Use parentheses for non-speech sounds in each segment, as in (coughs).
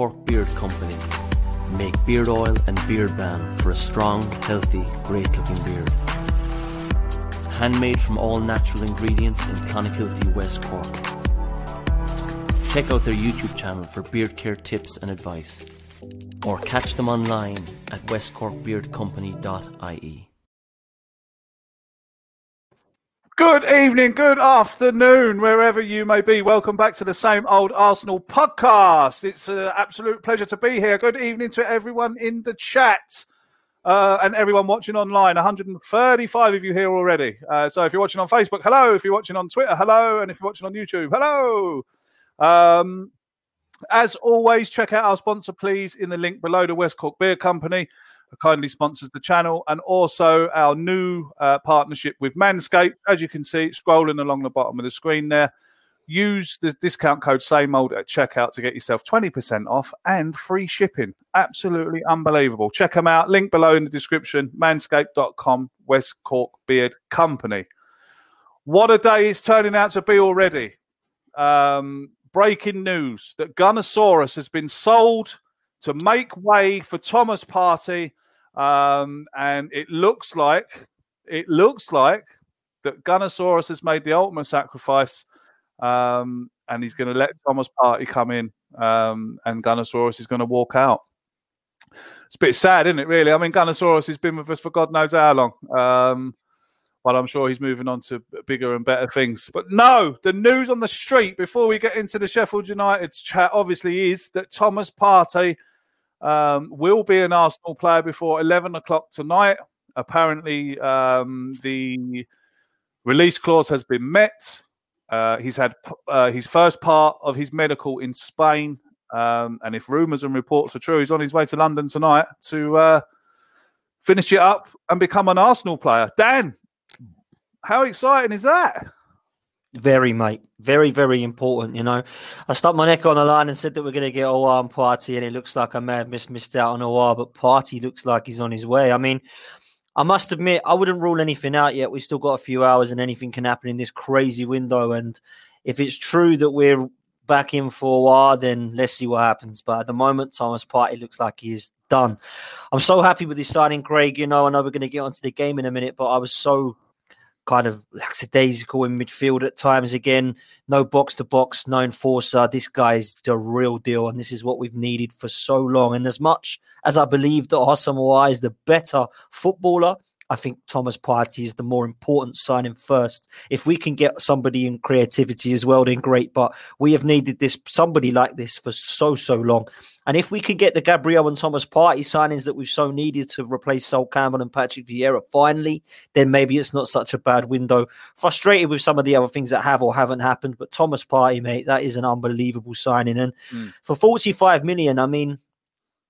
Cork Beard Company make beard oil and beard balm for a strong, healthy, great looking beard. Handmade from all natural ingredients in Clonakilty, West Cork. Check out their YouTube channel for beard care tips and advice, or catch them online at westcorkbeardcompany.ie. Good evening, good afternoon, wherever you may be. Welcome back to the same old Arsenal podcast. It's an absolute pleasure to be here. Good evening to everyone in the chat uh, and everyone watching online. 135 of you here already. Uh, so if you're watching on Facebook, hello. If you're watching on Twitter, hello. And if you're watching on YouTube, hello. Um, as always, check out our sponsor, please, in the link below the West Cork Beard Company kindly sponsors the channel and also our new uh, partnership with Manscaped. As you can see, scrolling along the bottom of the screen there. Use the discount code same old at checkout to get yourself 20% off and free shipping. Absolutely unbelievable. Check them out. Link below in the description. Manscaped.com, West Cork Beard Company. What a day it's turning out to be already. Um, breaking news that Gunnosaurus has been sold to make way for Thomas Partey. Um, and it looks like it looks like that Gunnosaurus has made the ultimate sacrifice, um, and he's going to let Thomas Partey come in, um, and Gunnosaurus is going to walk out. It's a bit sad, isn't it? Really, I mean, Gunnosaurus has been with us for God knows how long. But I'm sure he's moving on to bigger and better things. But no, the news on the street before we get into the Sheffield United chat obviously is that Thomas Partey um, will be an Arsenal player before 11 o'clock tonight. Apparently, um, the release clause has been met. Uh, he's had uh, his first part of his medical in Spain. Um, and if rumours and reports are true, he's on his way to London tonight to uh, finish it up and become an Arsenal player. Dan, how exciting is that? Very, mate. Very, very important. You know, I stuck my neck on the line and said that we're going to get Aouar and Partey, and it looks like I may have missed, missed out on Aouar, but Partey looks like he's on his way. I mean, I must admit, I wouldn't rule anything out yet. We've still got a few hours, and anything can happen in this crazy window. And if it's true that we're back in for Aouar, then let's see what happens. But at the moment, Thomas Partey looks like he is done. I'm so happy with this signing, Craig. You know, I know we're going to get onto the game in a minute, but I was so kind of lackadaisical in midfield at times again. No box to box, no enforcer. This guy's the real deal, and this is what we've needed for so long. And as much as I believe that Asamoah is the better footballer, I think Thomas Partey is the more important signing first. If we can get somebody in creativity as well, then great. But we have needed this somebody like this for so so long. And if we can get the Gabriel and Thomas Partey signings that we've so needed to replace Sol Campbell and Patrick Vieira finally, then maybe it's not such a bad window. Frustrated with some of the other things that have or haven't happened, but Thomas Partey, mate, that is an unbelievable signing. And Mm. for 45 million, I mean,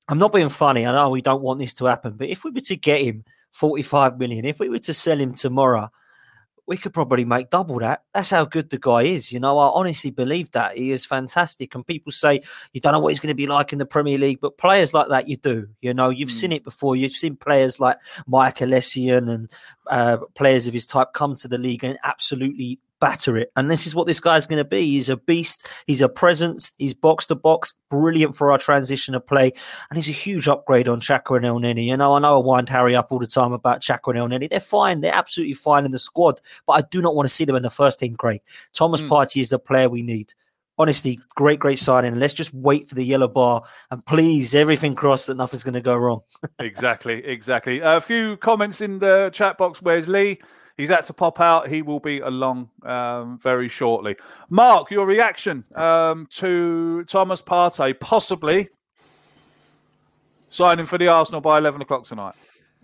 I'm not being funny. I know we don't want this to happen, but if we were to get him 45 million, if we were to sell him tomorrow, we could probably make double that. That's how good the guy is. You know, I honestly believe that he is fantastic. And people say you don't know what he's going to be like in the Premier League, but players like that you do. You know, you've seen it before. You've seen players like Michael Essien and uh, players of his type come to the league and absolutely batter it. And this is what this guy's going to be. He's a beast. He's a presence. He's box to box, brilliant for our transition of play. And he's a huge upgrade on Xhaka and Elneny. You know, I know I wind Harry up all the time about Xhaka and Elneny. They're fine. They're absolutely fine in the squad, but I do not want to see them in the first team, Craig. Thomas hmm. Partey is the player we need. Honestly, great, great signing. Let's just wait for the yellow bar and please, everything crossed that nothing's going to go wrong. (laughs) exactly, exactly. A few comments in the chat box. Where's Lee? He's had to pop out. He will be along um, very shortly. Mark, your reaction um, to Thomas Partey possibly signing for the Arsenal by 11 o'clock tonight?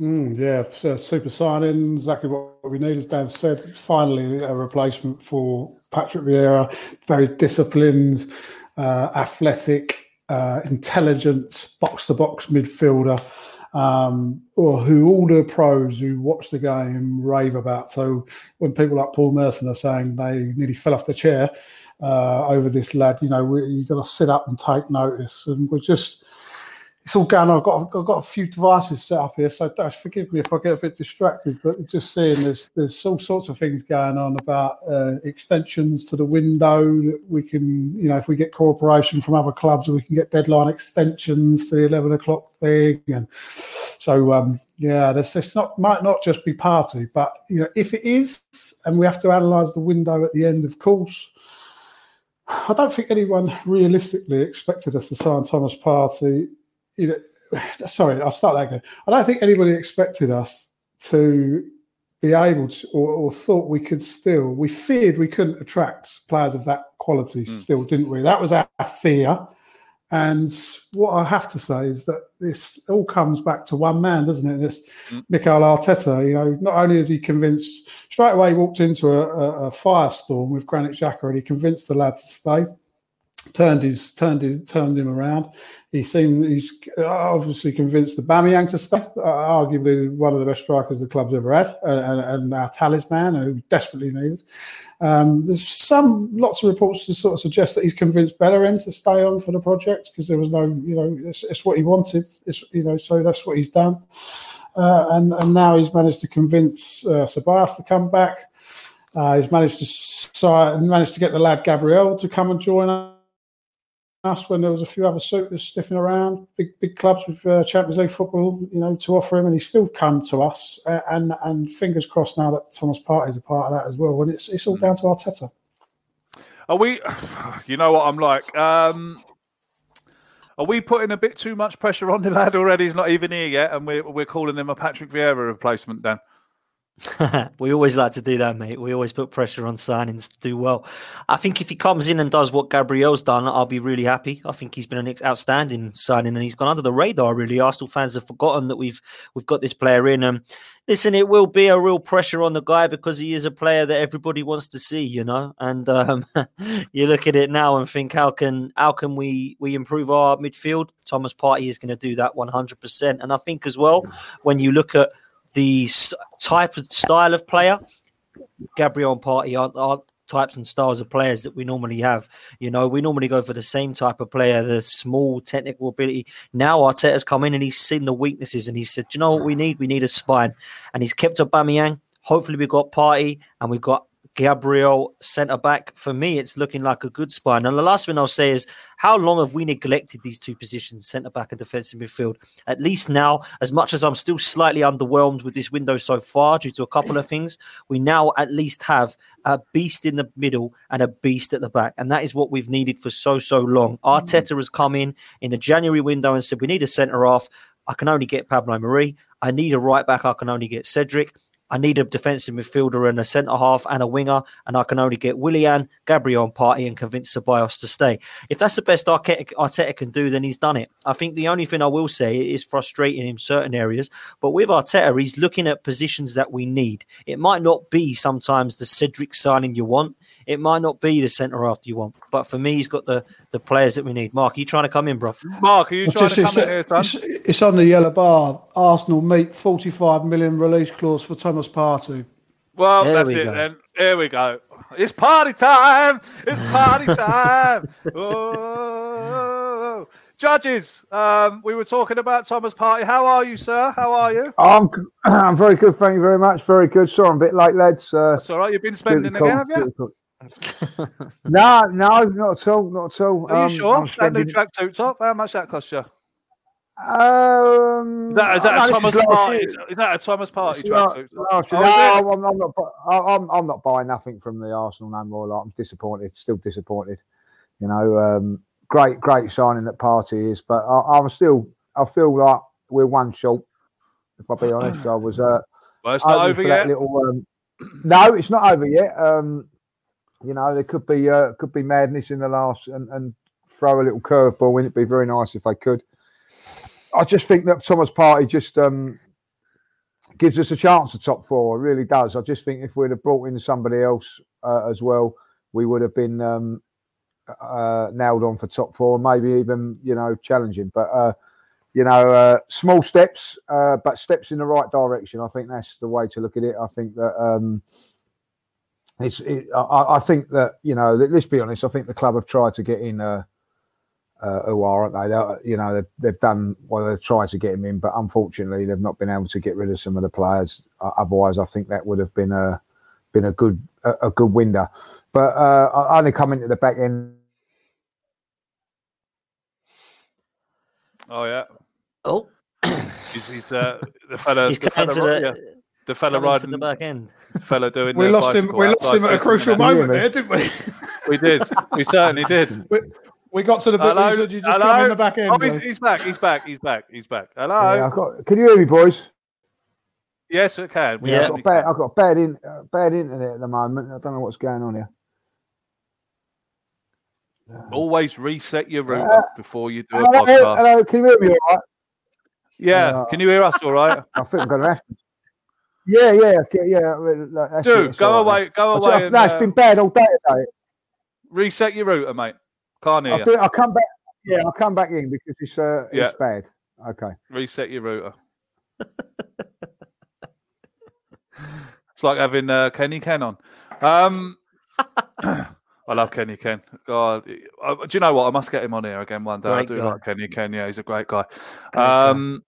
Mm, yeah, so super signing, exactly what we need. As Dan said, it's finally a replacement for Patrick Vieira. Very disciplined, uh, athletic, uh, intelligent, box to box midfielder, um, or who all the pros who watch the game rave about. So when people like Paul Merson are saying they nearly fell off the chair uh, over this lad, you know, we, you've got to sit up and take notice. And we're just it's all on. I've got, I've got a few devices set up here, so forgive me if I get a bit distracted. But just seeing there's there's all sorts of things going on about uh, extensions to the window that we can, you know, if we get cooperation from other clubs, we can get deadline extensions to the eleven o'clock thing, and so um, yeah, this not might not just be Partey, but you know, if it is, and we have to analyse the window at the end, of course. I don't think anyone realistically expected us to sign Thomas Partey you know, (sighs) sorry, I'll start that again. I don't think anybody expected us to be able to, or, or, thought we could still. We feared we couldn't attract players of that quality, mm. still, didn't we? That was our fear. And what I have to say is that this all comes back to one man, doesn't it? This mm. Mikel Arteta. You know, not only has he convinced straight away, walked into a, a, a firestorm with Granit Xhaka, and he convinced the lad to stay turned his turned his, turned him around. He seemed he's obviously convinced the Aubameyang to stay, uh, arguably one of the best strikers the club's ever had, uh, and, and, our talisman who desperately needed. Um, there's some lots of reports to sort of suggest that he's convinced Bellerin to stay on for the project because there was no, you know, it's, it's, what he wanted. It's you know, so that's what he's done. Uh, and and now he's managed to convince uh, Ceballos to come back. Uh, he's managed to managed to get the lad Gabriel to come and join us us when there was a few other suitors sniffing around, big big clubs with uh, Champions League football, you know, to offer him, and he's still come to us. Uh, and and fingers crossed now that Thomas Partey is a part of that as well. And it's it's all down to Arteta. Are we? (sighs) You know what I'm like. Um, are we putting a bit too much pressure on the lad already? He's not even here yet, and we're we're calling him a Patrick Vieira replacement, Dan. (laughs) we always like to do that, mate. We always put pressure on signings to do well. I think if he comes in and does what Gabriel's done, I'll be really happy. I think he's been an outstanding signing, and he's gone under the radar. Really, Arsenal fans have forgotten that we've we've got this player in. And listen, it will be a real pressure on the guy because he is a player that everybody wants to see, you know. And um, (laughs) you look at it now and think, how can how can we we improve our midfield? Thomas Partey is going to do that one hundred percent. And I think as well, when you look at the type of style of player, Gabriel and Partey aren't, aren't types and styles of players that we normally have. You know, we normally go for the same type of player, the small technical ability. Now Arteta's come in and he's seen the weaknesses and he said, you know what we need? We need a spine. And he's kept up Aubameyang. Hopefully we've got Partey and we've got Gabriel centre back. For me, it's looking like a good spine. And the last thing I'll say is, how long have we neglected these two positions, centre back and defensive midfield? At least now, as much as I'm still slightly underwhelmed with this window so far due to a couple of (laughs) things, we now at least have a beast in the middle and a beast at the back. And that is what we've needed for so, so long. Mm. Arteta has come in in the January window and said, we need a centre half. I can only get Pablo Marí. I need a right back. I can only get Cedric. I need a defensive midfielder and a centre half and a winger, and I can only get Willian, Gabriel, and Partey and convince Ceballos to stay. If that's the best Arteta, Arteta can do, then he's done it. I think the only thing I will say is frustrating in certain areas, but with Arteta, he's looking at positions that we need. It might not be sometimes the Cedric signing you want. It might not be the centre half you want, but for me, he's got the, the players that we need. Mark, are you trying to come in, bro? Mark, are you Well, trying just- to it's, come in here, son? it's, it's on the yellow bar. Arsenal meet 45 million release clause for Thomas Partey. Well, There that's we it go. then. Here we go. It's party time. It's party (laughs) time. oh. Judges, um, we were talking about Thomas Partey. How are you, sir? How are you? I'm I'm very good, thank you very much. Very good. Sorry, I'm a bit late, lads. Uh, That's all right. You've been spending difficult, again, have you? (laughs) no, no, not at all, not at all. Are you Um, sure? I'm That new spending- tracksuit top. How much that cost you? Um, Is that, is that a Thomas Partey? Is, is that a Thomas Partey tracksuit? last year. Oh. No, I'm, I'm not. I- I'm, I'm not buying nothing from the Arsenal no more. Like, I'm disappointed. Still disappointed. You know, um, great, great signing that Partey is, but I, I'm still. I feel like we're one short. If I be honest, I was. Uh, Well, it's not over yet. Little, um, no, it's not over yet. Um, you know, there could be uh, could be madness in the last and, and throw a little curveball in. It'd be very nice if they could. I just think that Thomas Partey just um, gives us a chance to top four. It really does. I just think if we'd have brought in somebody else uh, as well, we would have been um, uh, nailed on for top four, maybe even you know challenging. But uh, you know, uh, small steps, uh, but steps in the right direction. I think that's the way to look at it. I think that um, it's. It, I, I think that you know, let- let's be honest. I think the club have tried to get in. Uh, who are, aren't they? They're, you know, they've, they've done well. They've tried to get him in, but unfortunately, they've not been able to get rid of some of the players. Uh, otherwise, I think that would have been a been a good a, a good window. But uh, I only come into the back end. Oh yeah. Oh, He's, he's uh, the fella. (laughs) he's the fella, coming to the, yeah, the fella coming to riding the back end. the fella doing. We lost him. We lost him at a crucial moment there, didn't we? We did. We certainly did. (laughs) we, we got to the bit where you said you just come in the back end. Oh, he's, he's back. He's back. He's back. He's back. Hello. Yeah, got, can you hear me, boys? Yes, it can. We Yeah. I've got bad. I've got bad in uh, bad internet at the moment. I don't know what's going on here. Always reset your router before you do a podcast. hello, can you hear me? All right? Yeah. Uh, Can you hear us all right? I think I'm going to have to. Yeah, yeah, okay, yeah. well, like, that's Dude, it's go all right, away. Go man. I- away. I- and, no, it's uh, been bad all day today. reset your router, mate. Can't hear I'll, you. do, I'll come back. Yeah, I'll come back in because it's uh, Yeah. it's bad. Okay. Reset your router. (laughs) it's like having uh, Kenny Ken on. Um, (coughs) I love Kenny Ken. God, I, do you know what? I must get him on here again one day. I do guy. like Kenny Ken. Yeah, he's a great guy. guy. Um,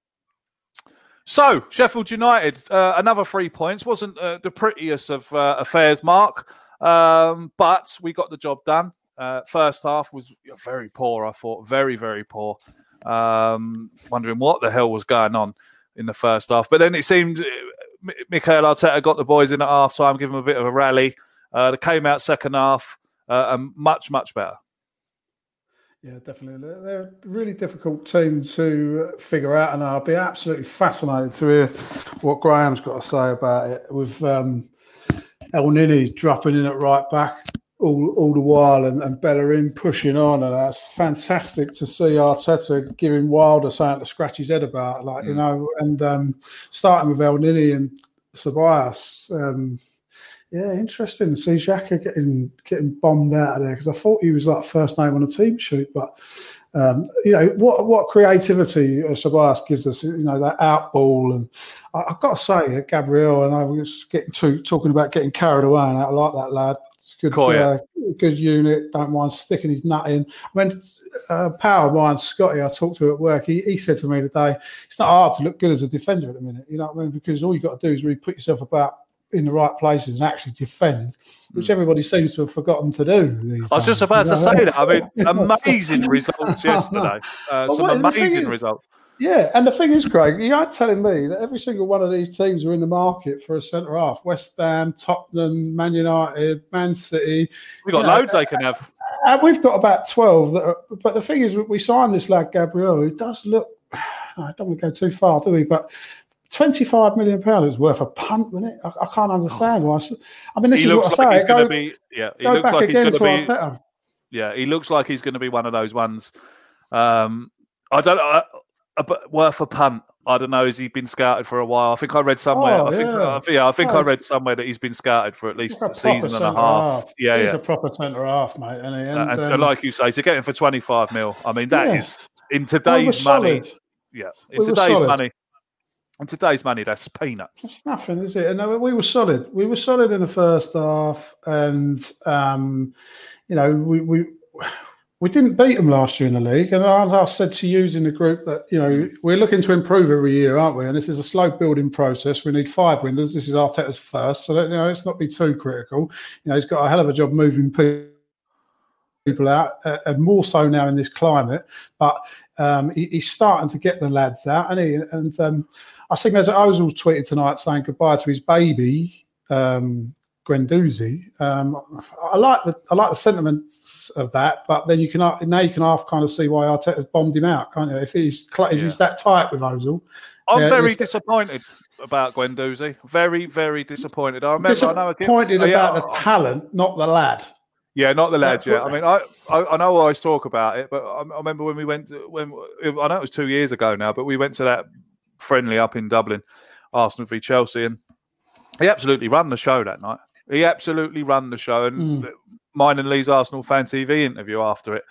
so Sheffield United, uh, another three points wasn't uh, the prettiest of uh, affairs, Mark, um, but we got the job done. Uh, first half was very poor. I thought very, very poor. Um, wondering what the hell was going on in the first half, but then it seemed uh, Mikel Arteta got the boys in at half time, give them a bit of a rally. Uh, they came out second half uh, and much, much better. Yeah, definitely. They're- a really difficult team to figure out, and I'll be absolutely fascinated to hear what Graham's got to say about it. With um, Elneny dropping in at right back all, all the while, and, and Bellerin pushing on, and that's fantastic to see Arteta giving Wilder something to scratch his head about, like you know, and um, starting with Elneny and Ceballos. Um, yeah, interesting to see Xhaka getting getting bombed out of there because I thought he was like first name on a team sheet, but um, you know what what creativity uh, Ceballos gives us, you know that out ball, and I, I've got to say, uh, Gabriel and I was getting to talking about getting carried away, and I like that lad. Good, uh, good unit. Don't mind sticking his nut in. I mean, uh, of mine, Scotty, I talked to at work. He, he said to me today, it's not hard to look good as a defender at the minute. You know what I mean? Because all you got to do is really put yourself about in the right places and actually defend, which everybody seems to have forgotten to do. These Hmm. I was just about you to say that. I mean, (laughs) amazing results (laughs) yesterday. Uh, some amazing is- results. Yeah, and the thing is, Craig, you aren't telling me that every single one of these teams are in the market for a centre half. West Ham, Tottenham, Man United, Man City. We've got you know, loads they can have. And we've got about 12. That are, but the thing is, we signed this lad, Gabriel, who does look, (sighs) I don't want to go too far, do we? But 25 million pounds was worth a punt, wasn't it? I, I can't understand why. I mean, this he is what I like say. he's going Go, be. Yeah, he looks back like he's going to be. Yeah, he looks like he's going to be one of those ones. Um, I don't uh, worth a punt. I don't know. Has he been scouted for a while? I think I read somewhere. Oh, I think, yeah. uh, yeah, I think I Oh. read somewhere that he's been scouted for at least a a season and a half. half. Yeah, He's yeah. a proper centre half, mate. And, he? Uh, and, and so um, like you say, to get him for twenty five mil, I mean that is Yeah. in we today's money. solid. Yeah, in We today's money. In today's money, that's peanuts. It's nothing, is it? And uh, we were solid. We were solid in the first half, and um, you know we we we didn't beat them last year in the league. And I, I said to you in the group that you know we're looking to improve every year, aren't we? And this is a slow building process. We need five wins. This is Arteta's first, so you know let's not be too critical. You know he's got a hell of a job moving people out, uh, and more so now in this climate. But um, he, he's starting to get the lads out, and he and um, I think as Ozil's tweeted tonight saying goodbye to his baby, um, Guendouzi. Um, I like the I like the sentiments of that, but then you can now you can half kind of see why Arteta's bombed him out, can't you? If he's if Yeah. he's that tight with Ozil, I'm Yeah, very disappointed about Guendouzi. Very, very disappointed. I remember. I know. I get- disappointed oh, yeah, about the talent, not the lad. Yeah, not the lad. Yeah, Yeah, I mean, I, I I know I always talk about it, but I, I remember when we went to, when I know it was two years ago now, but we went to that friendly up in Dublin, Arsenal v Chelsea, and he absolutely ran the show that night. He absolutely ran the show, and Mm. mine and Lee's Arsenal fan TV interview after it.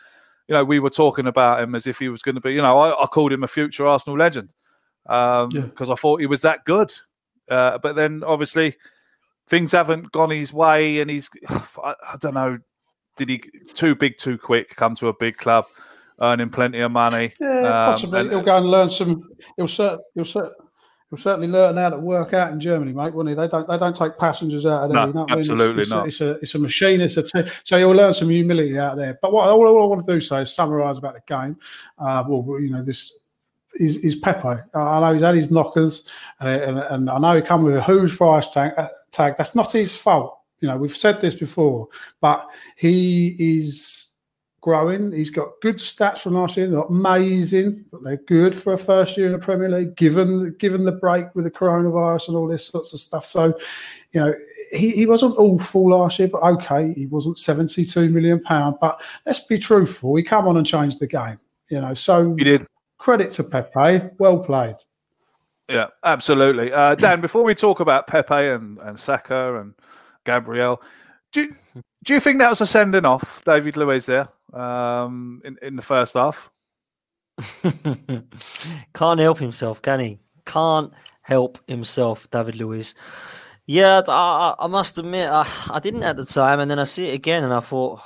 You know, we were talking about him as if he was going to be. You know, I, I called him a future Arsenal legend because Yeah. I thought he was that good. Uh, but then obviously things haven't gone his way, and he's (sighs) I, I don't know. Did he too big too quick? Come to a big club, earning plenty of money. Yeah, Um, possibly. and- he'll go and learn some. He'll cer- he'll cer- he'll certainly learn how to work out in Germany, mate. Won't he? They don't they don't take passengers out of there. No, you know what I mean? It's- absolutely it's, a- not. It's a it's a machine. It's a t- so he'll learn some humility out there. But what all, all I want to do so is summarise about the game. Uh, well, you know this. Is, is Pepe? I know he's had his knockers, and, and, and I know he come with a huge price tag, uh, tag. That's not his fault. You know, we've said this before, but he is growing. He's got good stats from last year, not amazing, but they're good for a first year in the Premier League, given given the break with the coronavirus and all this sorts of stuff. So, you know, he, he wasn't awful last year, but okay, he wasn't 72 million pound. But let's be truthful, he come on and changed the game. You know, so He did. credit to Pepe, well played. Yeah, absolutely. Uh, Dan, before we talk about Pepe and, and Saka and Gabriel, do you, do you think that was a sending off, David Luiz there um, in, in the first half? (laughs) Can't help himself, can he? Can't help himself, David Luiz. Yeah, I, I I must admit, I, I didn't at the time, and then I see it again, and I thought,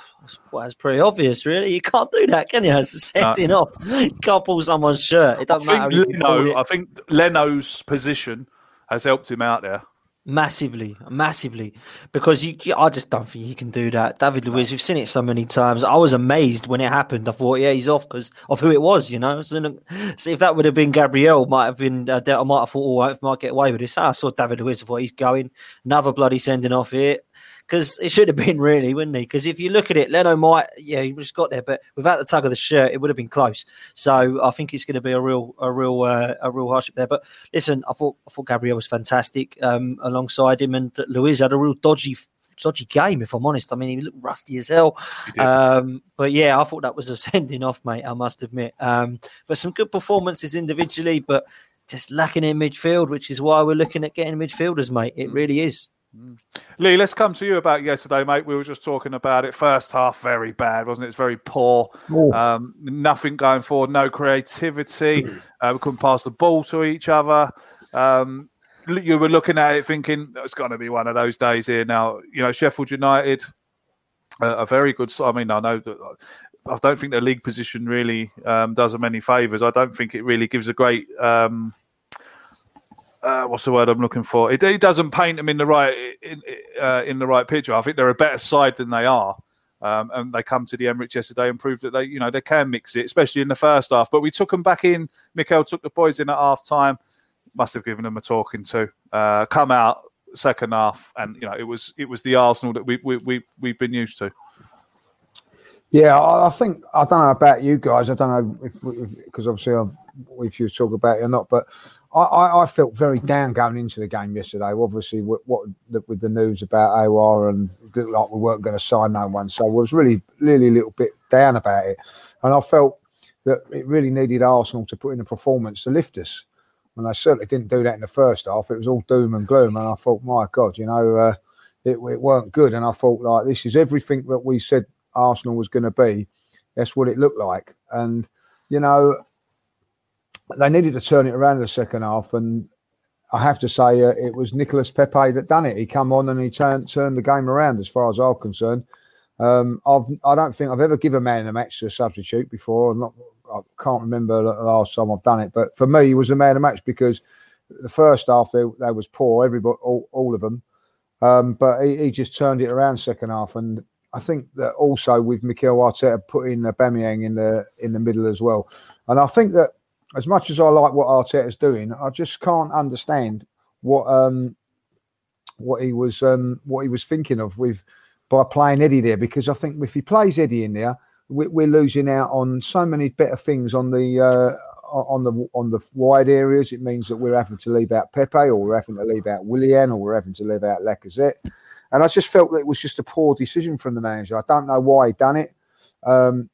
well, that's pretty obvious, really. You can't do that, can you? (laughs) It's a No. off. You can't pull someone's shirt. It doesn't matter. think, if you pull Leno. I think Leno's position has helped him out there. Massively, massively, because you, I just don't think he can do that. David Luiz, we've seen it so many times. I was amazed when it happened. I thought, yeah, he's off because of who it was, you know. So, so if that would have been Gabriel, might have been. Uh, I might have thought, oh, I might get away with this. I saw David Luiz. I thought he's going another bloody sending off here because it should have been really, wouldn't he? Because if you look at it, Leno might, yeah, he just got there, but without the tug of the shirt, it would have been close. So I think it's going to be a real, a real, uh, a real hardship there. But listen, I thought, I thought Gabriel was fantastic um, alongside him, and Luiz had a real dodgy, dodgy game. If I'm honest, I mean, he looked rusty as hell. Um, but yeah, I thought that was a (laughs) sending off, mate. I must admit. Um, but some good performances individually, but just lacking in midfield, which is why we're looking at getting midfielders, mate. It really is. Lee, let's come to you about yesterday, mate. We were just talking about it. First half, very bad, wasn't it? It's very poor. Oh. Um, nothing going forward, no creativity. Uh, we couldn't pass the ball to each other. Um, you were looking at it thinking it's going to be one of those days here now. You know, Sheffield United, uh, a very good. I mean, I know that. I don't think their league position really um, does them any favours. I don't think it really gives a great um, uh, what's the word I'm looking for? It, it doesn't paint them in the right in, uh, in the right picture. I think they're a better side than they are, um, and they come to the Emirates yesterday and proved that they you know they can mix it, especially in the first half. But we took them back in. Mikel took the boys in at half time. Must have given them a talking to. Uh, come out second half, and you know it was it was the Arsenal that we we, we we've been used to. Yeah, I, think I don't know about you guys. I don't know if because obviously I've, if you talk about it or not, but I, I, I felt very down going into the game yesterday. Obviously, what, what with the news about Aouar and it looked like we weren't going to sign no one, so I was really, really a little bit down about it, and I felt that it really needed Arsenal to put in a performance to lift us. And they certainly didn't do that in the first half. It was all doom and gloom. And I thought, my God, you know, uh, it, it weren't good. And I thought, like, this is everything that we said Arsenal was going to be. That's what it looked like. And, you know, they needed to turn it around in the second half. And I have to say, uh, it was Nicolas Pepe that done it. He come on and he turned turned the game around, as far as I'm concerned. Um, I've, I don't think I've ever given a man a match to a substitute before. I'm not, I can't remember the last time I've done it, but for me, he was a man of match because the first half they, they was poor, everybody, all, all of them. Um, but he, he, just turned it around second half, and I think that also with Mikel Arteta putting Aubameyang in the in the middle as well. And I think that as much as I like what Arteta's doing, I just can't understand what um what he was um what he was thinking of with by playing Eddie there because I think if he plays Eddie in there, we're losing out on so many better things on the uh, on the on the wide areas. It means that we're having to leave out Pepe, or we're having to leave out Willian, or we're having to leave out Lacazette. And I just felt that it was just a poor decision from the manager. I don't know why he done it. Um,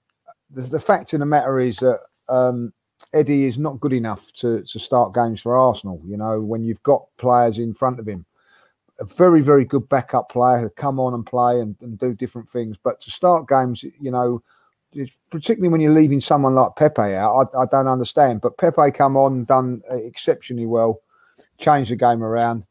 the, the, fact of the matter is that um, Eddie is not good enough to to start games for Arsenal. You know, when you've got players in front of him, a very very good backup player who come on and play and, and do different things. But to start games, you know particularly when you're leaving someone like Pepe out, I, I, don't understand. But Pepe come on, done exceptionally well, changed the game around.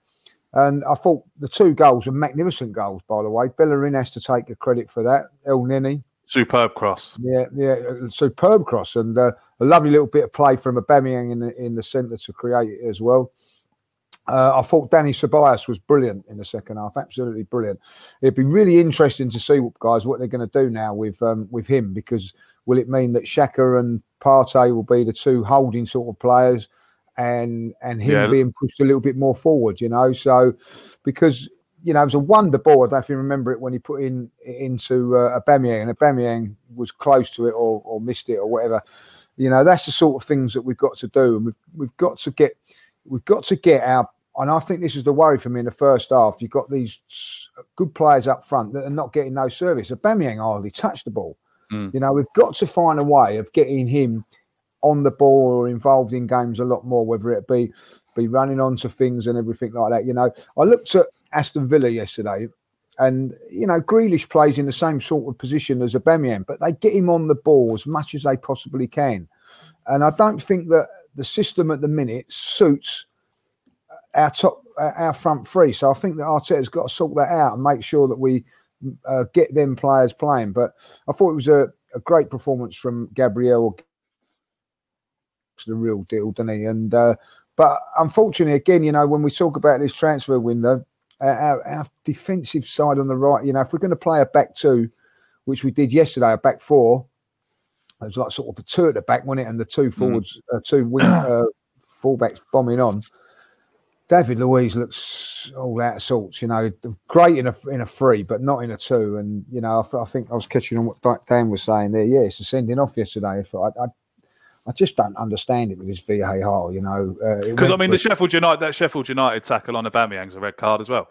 And I thought the two goals were magnificent goals, by the way. Bellerin has to take the credit for that. Elneny. Superb cross. Yeah, yeah, superb cross. And uh, a lovely little bit of play from Aubameyang in the, in the centre to create it as well. Uh, I thought Dani Ceballos was brilliant in the second half, absolutely brilliant. It'd be really interesting to see, guys, what they're going to do now with um, with him because will it mean that Xhaka and Partey will be the two holding sort of players, and and him yeah. being pushed a little bit more forward, you know? So because you know it was a wonder ball. I don't know if you remember it when he put in into uh, Aubameyang, and Aubameyang was close to it or, or missed it or whatever. You know, that's the sort of things that we've got to do, and we've we've got to get we've got to get our and I think this is the worry for me in the first half. You've got these good players up front that are not getting no service. Aubameyang hardly touched the ball. Mm. You know, we've got to find a way of getting him on the ball or involved in games a lot more, whether it be be running onto things and everything like that. You know, I looked at Aston Villa yesterday, and you know, Grealish plays in the same sort of position as Aubameyang, but they get him on the ball as much as they possibly can. And I don't think that the system at the minute suits our top, our front three. So I think that Arteta's got to sort that out and make sure that we uh, get them players playing. But I thought it was a, a great performance from Gabriel. The real deal, didn't he? And uh, but unfortunately, again, you know, when we talk about this transfer window, our, our defensive side on the right, you know, if we're going to play a back two, which we did yesterday, a back four, it was like sort of the two at the back, wasn't it? And the two mm. forwards, mm. uh, two wing, uh, fullbacks bombing on. David Luiz looks all out of sorts, you know, great in a in a three, but not in a two. And you know, I, I think I was catching on what Dan was saying there. Yeah, it's a sending off yesterday. I, thought, I, I just don't understand it with this VAR, you know. Because uh, I mean, the Sheffield United that Sheffield United tackle on Aubameyang's a red card as well.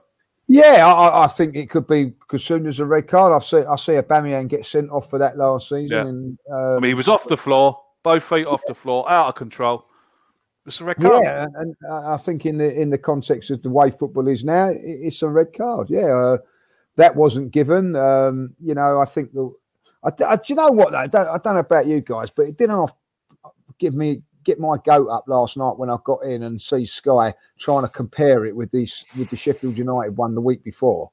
Yeah, I, I think it could be as soon as a red card. I see I see Aubameyang get sent off for that last season. Yeah. And, um, I mean, he was off the floor, both feet off the floor, out of control. It's a red card. Yeah, and I think in the in the context of the way football is now, it's a red card. Yeah, uh, that wasn't given. Um, you know, I think the. I, I, do you know what? I don't, I don't know about you guys, but it didn't half give me get my goat up last night when I got in and see Sky trying to compare it with this with the Sheffield United one the week before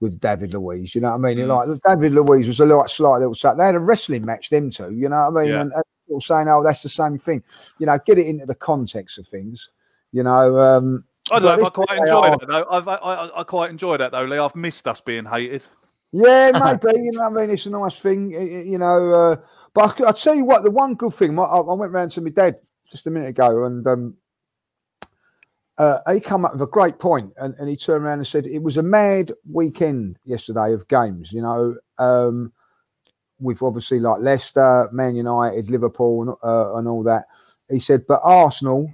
with David Luiz. You know what I mean? Mm. Like David Luiz was a lot slight little. So they had a wrestling match, them two. You know what I mean? Yeah. And, and people saying, "Oh, that's the same thing." You know, get it into the context of things. You know, um, I don't know. I quite enjoy that though. I've, I, I quite enjoy that though, Lee. I've missed us being hated. Yeah, (laughs) maybe. you know, I mean, it's a nice thing. You know, uh, but I, will tell you what. The one good thing, I, I went round to my dad just a minute ago, and um, uh, he come up with a great point, and, and he turned around and said it was a mad weekend yesterday of games. You know, um, with obviously like Leicester, Man United, Liverpool, and, uh, and all that. He said, but Arsenal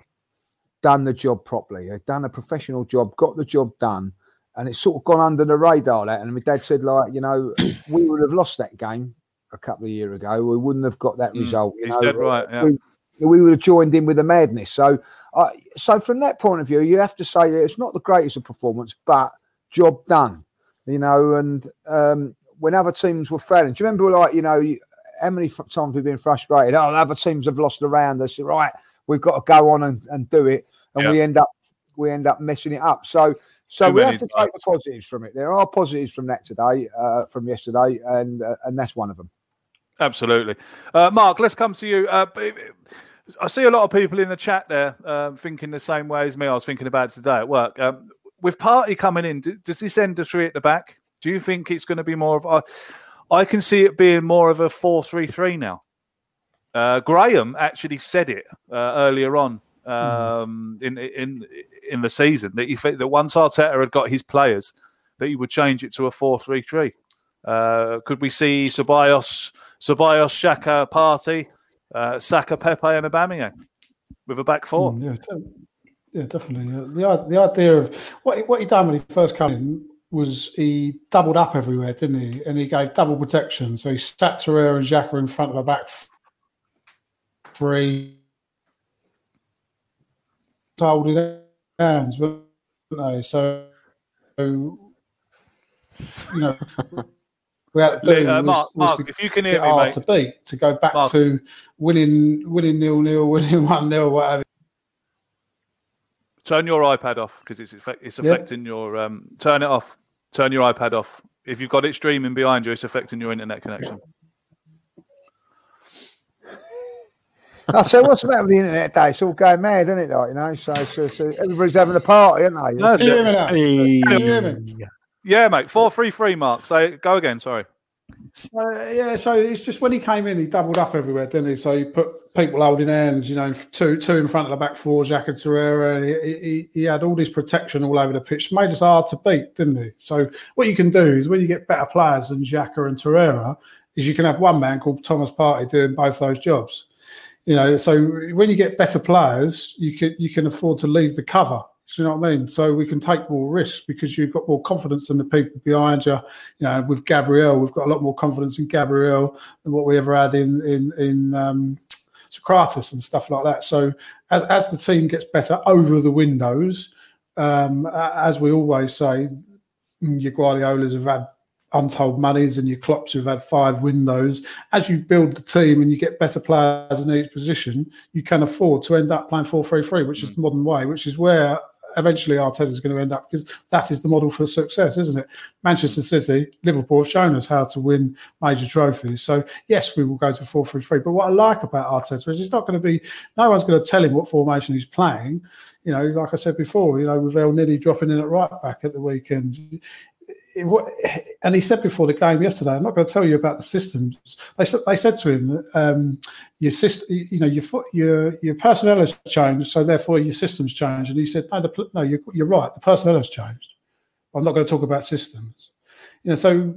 done the job properly. They've done a professional job, got the job done, and it's sort of gone under the radar. That, and my dad said, like, you know, we would have lost that game a couple of years ago. We wouldn't have got that Mm, result. You he's know, dead right, yeah. we, we would have joined in with the madness. So, uh, so from that point of view, you have to say that it's not the greatest of performance, but job done. You know, and um, when other teams were failing, do you remember, like, you know, how many times we've been frustrated? Oh, other teams have lost around us. Right, we've got to go on and, and do it, and Yeah. we end up we end up messing it up. So, so Too we have to take the positives from it. There are positives from that today, uh, from yesterday, and uh, and that's one of them. Absolutely. Uh, Mark, let's come to you. Uh, I see a lot of people in the chat there um, thinking the same way as me. I was thinking about today at work. Um, with Partey coming in, d- does this end the three at the back? Do you think it's going to be more of I I can see it being more of a 4 3 3 now. Uh, Graham actually said it uh, earlier on um, in in in the season that he that once Arteta had got his players, that he would change it to a 4 3 3. Uh, could we see Ceballos, Ceballos, Xhaka, Partey, uh, Saka, Pepe, and Aubameyang with a back four? Mm, yeah, yeah, definitely. Yeah. The the idea of what he- what he done when he first came in was he doubled up everywhere, didn't he? And he gave double protection. So he sat Torreira and Xhaka in front of a back three, holding hands, weren't they? So, you know. (laughs) We had to do Uh, Mark, was Mark, to if you can hear me, hard mate. to beat to go back Mark. to winning, winning nil nil, (laughs) winning one nil, whatever. Turn your iPad off because it's effect, it's Yeah. affecting your. Um, turn it off. Turn your iPad off. If you've got it streaming behind you, it's affecting your internet connection. (laughs) I said, what's the matter with the internet day? It's all going mad, isn't it? Like, you know, so, so, so everybody's having a party, aren't they? That's Yeah, mate. Four three three. Mark. Say go again. Sorry. So, yeah, so it's just when he came in, he doubled up everywhere, didn't he? So he put people holding hands, you know, two two in front of the back four, Jack and Torreira, and he, he, he had all this protection all over the pitch, made us hard to beat, didn't he? So what you can do is when you get better players than Xhaka and Torreira, is you can have one man called Thomas Partey doing both those jobs. You know, so when you get better players, you can you can afford to leave the cover. Do you know what I mean? So we can take more risks because you've got more confidence in the people behind you. You know, with Gabriel, we've got a lot more confidence in Gabriel than what we ever had in in in um, Sokratis and stuff like that. So as, as the team gets better over the windows, um, as we always say, mm, your Guardiolas have had untold monies and your Klopps have had five windows. As you build the team and you get better players in each position, you can afford to end up playing 4-3-3, which is the modern way, which is where eventually Arteta is going to end up because that is the model for success, isn't it? Manchester City, Liverpool have shown us how to win major trophies. So yes, we will go to 4-3-3. But what I like about Arteta is it's not going to be, no one's going to tell him what formation he's playing. You know, like I said before, you know, with Elneny dropping in at right back at the weekend, it, and he said before the game yesterday, I'm not going to tell you about the systems. They said they said to him, um, your system, you know, your your your personnel has changed, so therefore your systems changed. And he said, no, the, no, you're, you're right, the personnel has changed. I'm not going to talk about systems. You know, so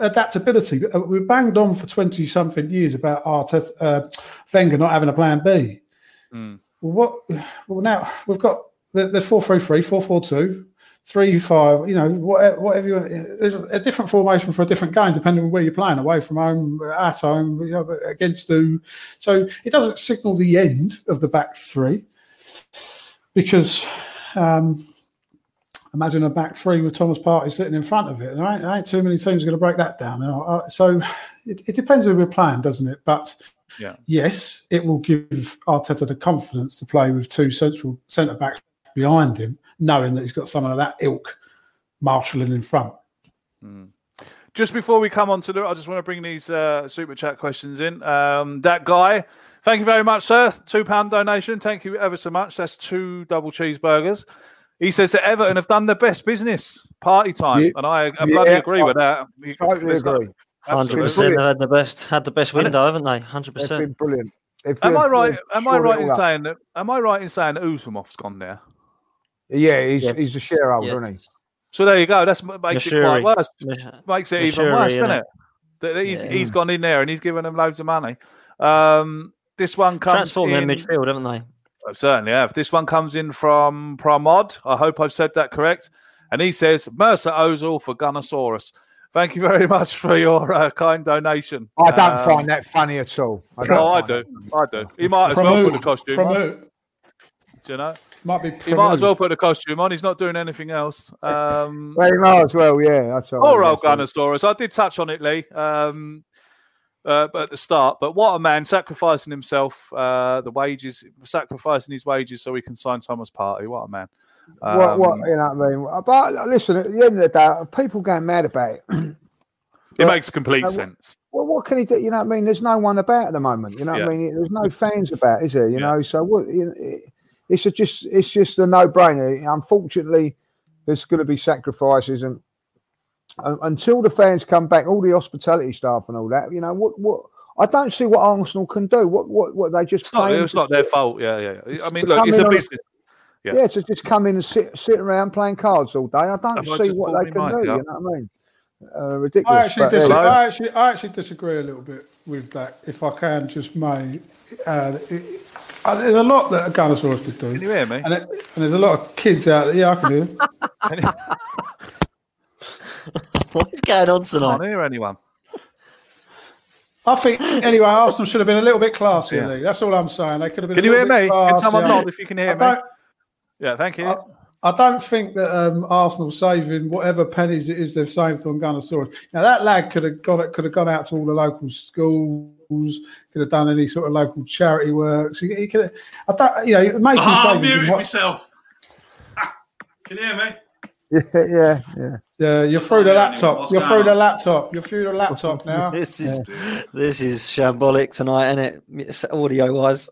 adaptability. uh, We banged on for twenty something years about Arteta, uh, Wenger not having a plan B. Mm. What? Well, now we've got the, the four three three, four four two, three five. You know, whatever, whatever you. There's a different formation for a different game depending on where you're playing, away from home, at home, you know, against who. So it doesn't signal the end of the back three because. Um, Imagine a back three with Thomas Partey sitting in front of it. There ain't, there ain't too many teams going to break that down. Uh, So it, it depends who we're playing, doesn't it? But Yeah. yes, it will give Arteta the confidence to play with two central centre backs behind him, knowing that he's got someone of that ilk marshalling in front. Just before we come on to the, I just want to bring these uh, super chat questions in. Um, that guy, thank you very much, sir. Two pound donation. Thank you ever so much. That's two double cheeseburgers. He says that Everton have done the best business party time, Yeah. and I, I bloody Yeah, agree with that. Totally agree. Hundred percent. They had the best, had the best window, haven't they? Hundred percent. brilliant. Am I right? Am I right in saying that? Am I right in saying that Usmanov's gone there? Yeah, he's, Yes, he's a shareholder, yes. isn't he? So there you go. That's what makes it quite worse. Mash- Makes it even worse, innit? doesn't it? That- that He's, Yeah. he's gone in there and he's given them loads of money. Um, this one comes Transformed in, in midfield, haven't they? I certainly have. This one comes in from Pramod. I hope I've said that correct. And he says, Mesut Ozil for Gunnosaurus. Thank you very (laughs) much for your uh, kind donation. I don't Um, find that funny at all. I don't No, I do. that- I do. He might as From well who? put a costume From who? Do you know? Might be. He might as well put the costume on. He's not doing anything else. Um, Well, you might as well, yeah. That's all. Poor old. Gunnosaurus. I did touch on it, Lee, um, uh, but at the start. But what a man, sacrificing himself, uh, the wages, sacrificing his wages so he can sign Thomas Partey. What a man. what, what, Um, you know what I mean? But listen, at the end of the day, people going mad about it. (clears throat) It makes complete Uh, what- sense. Well, what can he do? You know what I mean? There's no one about at the moment. You know what Yeah. I mean? There's no fans about, is there? You Yeah. know, so what? You know, it- it's a just it's just a no brainer. Unfortunately, there's going to be sacrifices, and un- until the fans come back, all the hospitality staff and all that. You know what? What I don't see what Arsenal can do. What what what they just It's not, it's not their fault. Yeah, yeah. yeah. I mean, look, it's a business. Yeah. Yeah, to just come in and sit sit around playing cards all day. I don't Have see just what they can mic do. up? You know what I mean? Uh, ridiculous. I actually, but dis- I actually, I actually disagree a little bit with that. If I can, just may. Uh, it, uh, there's a lot that a Gunnersaurus could do. Can you hear me? And, it, and there's a lot of kids out there. Yeah, I can hear. (laughs) What's going on I tonight? can't hear anyone. I think anyway. Arsenal should have been a little bit classier. Yeah. That's all I'm saying. They could have been. Can a you hear little me? bit Can someone classier. nod if you can hear I me? don't- Yeah, thank you. I, I don't think that um, Arsenal saving whatever pennies it is they've saved on Gunnersaurus. Now that lad could have gone could have gone out to all the local schools, could have done any sort of local charity works. He, he could have, I don't, you know, making Ah, I savings. in muted what- myself. (laughs) Can you hear me? Yeah, yeah, yeah. yeah, you're through the laptop. You're through (laughs) the laptop. You're through the laptop now. This is this is shambolic tonight, isn't it? Audio wise.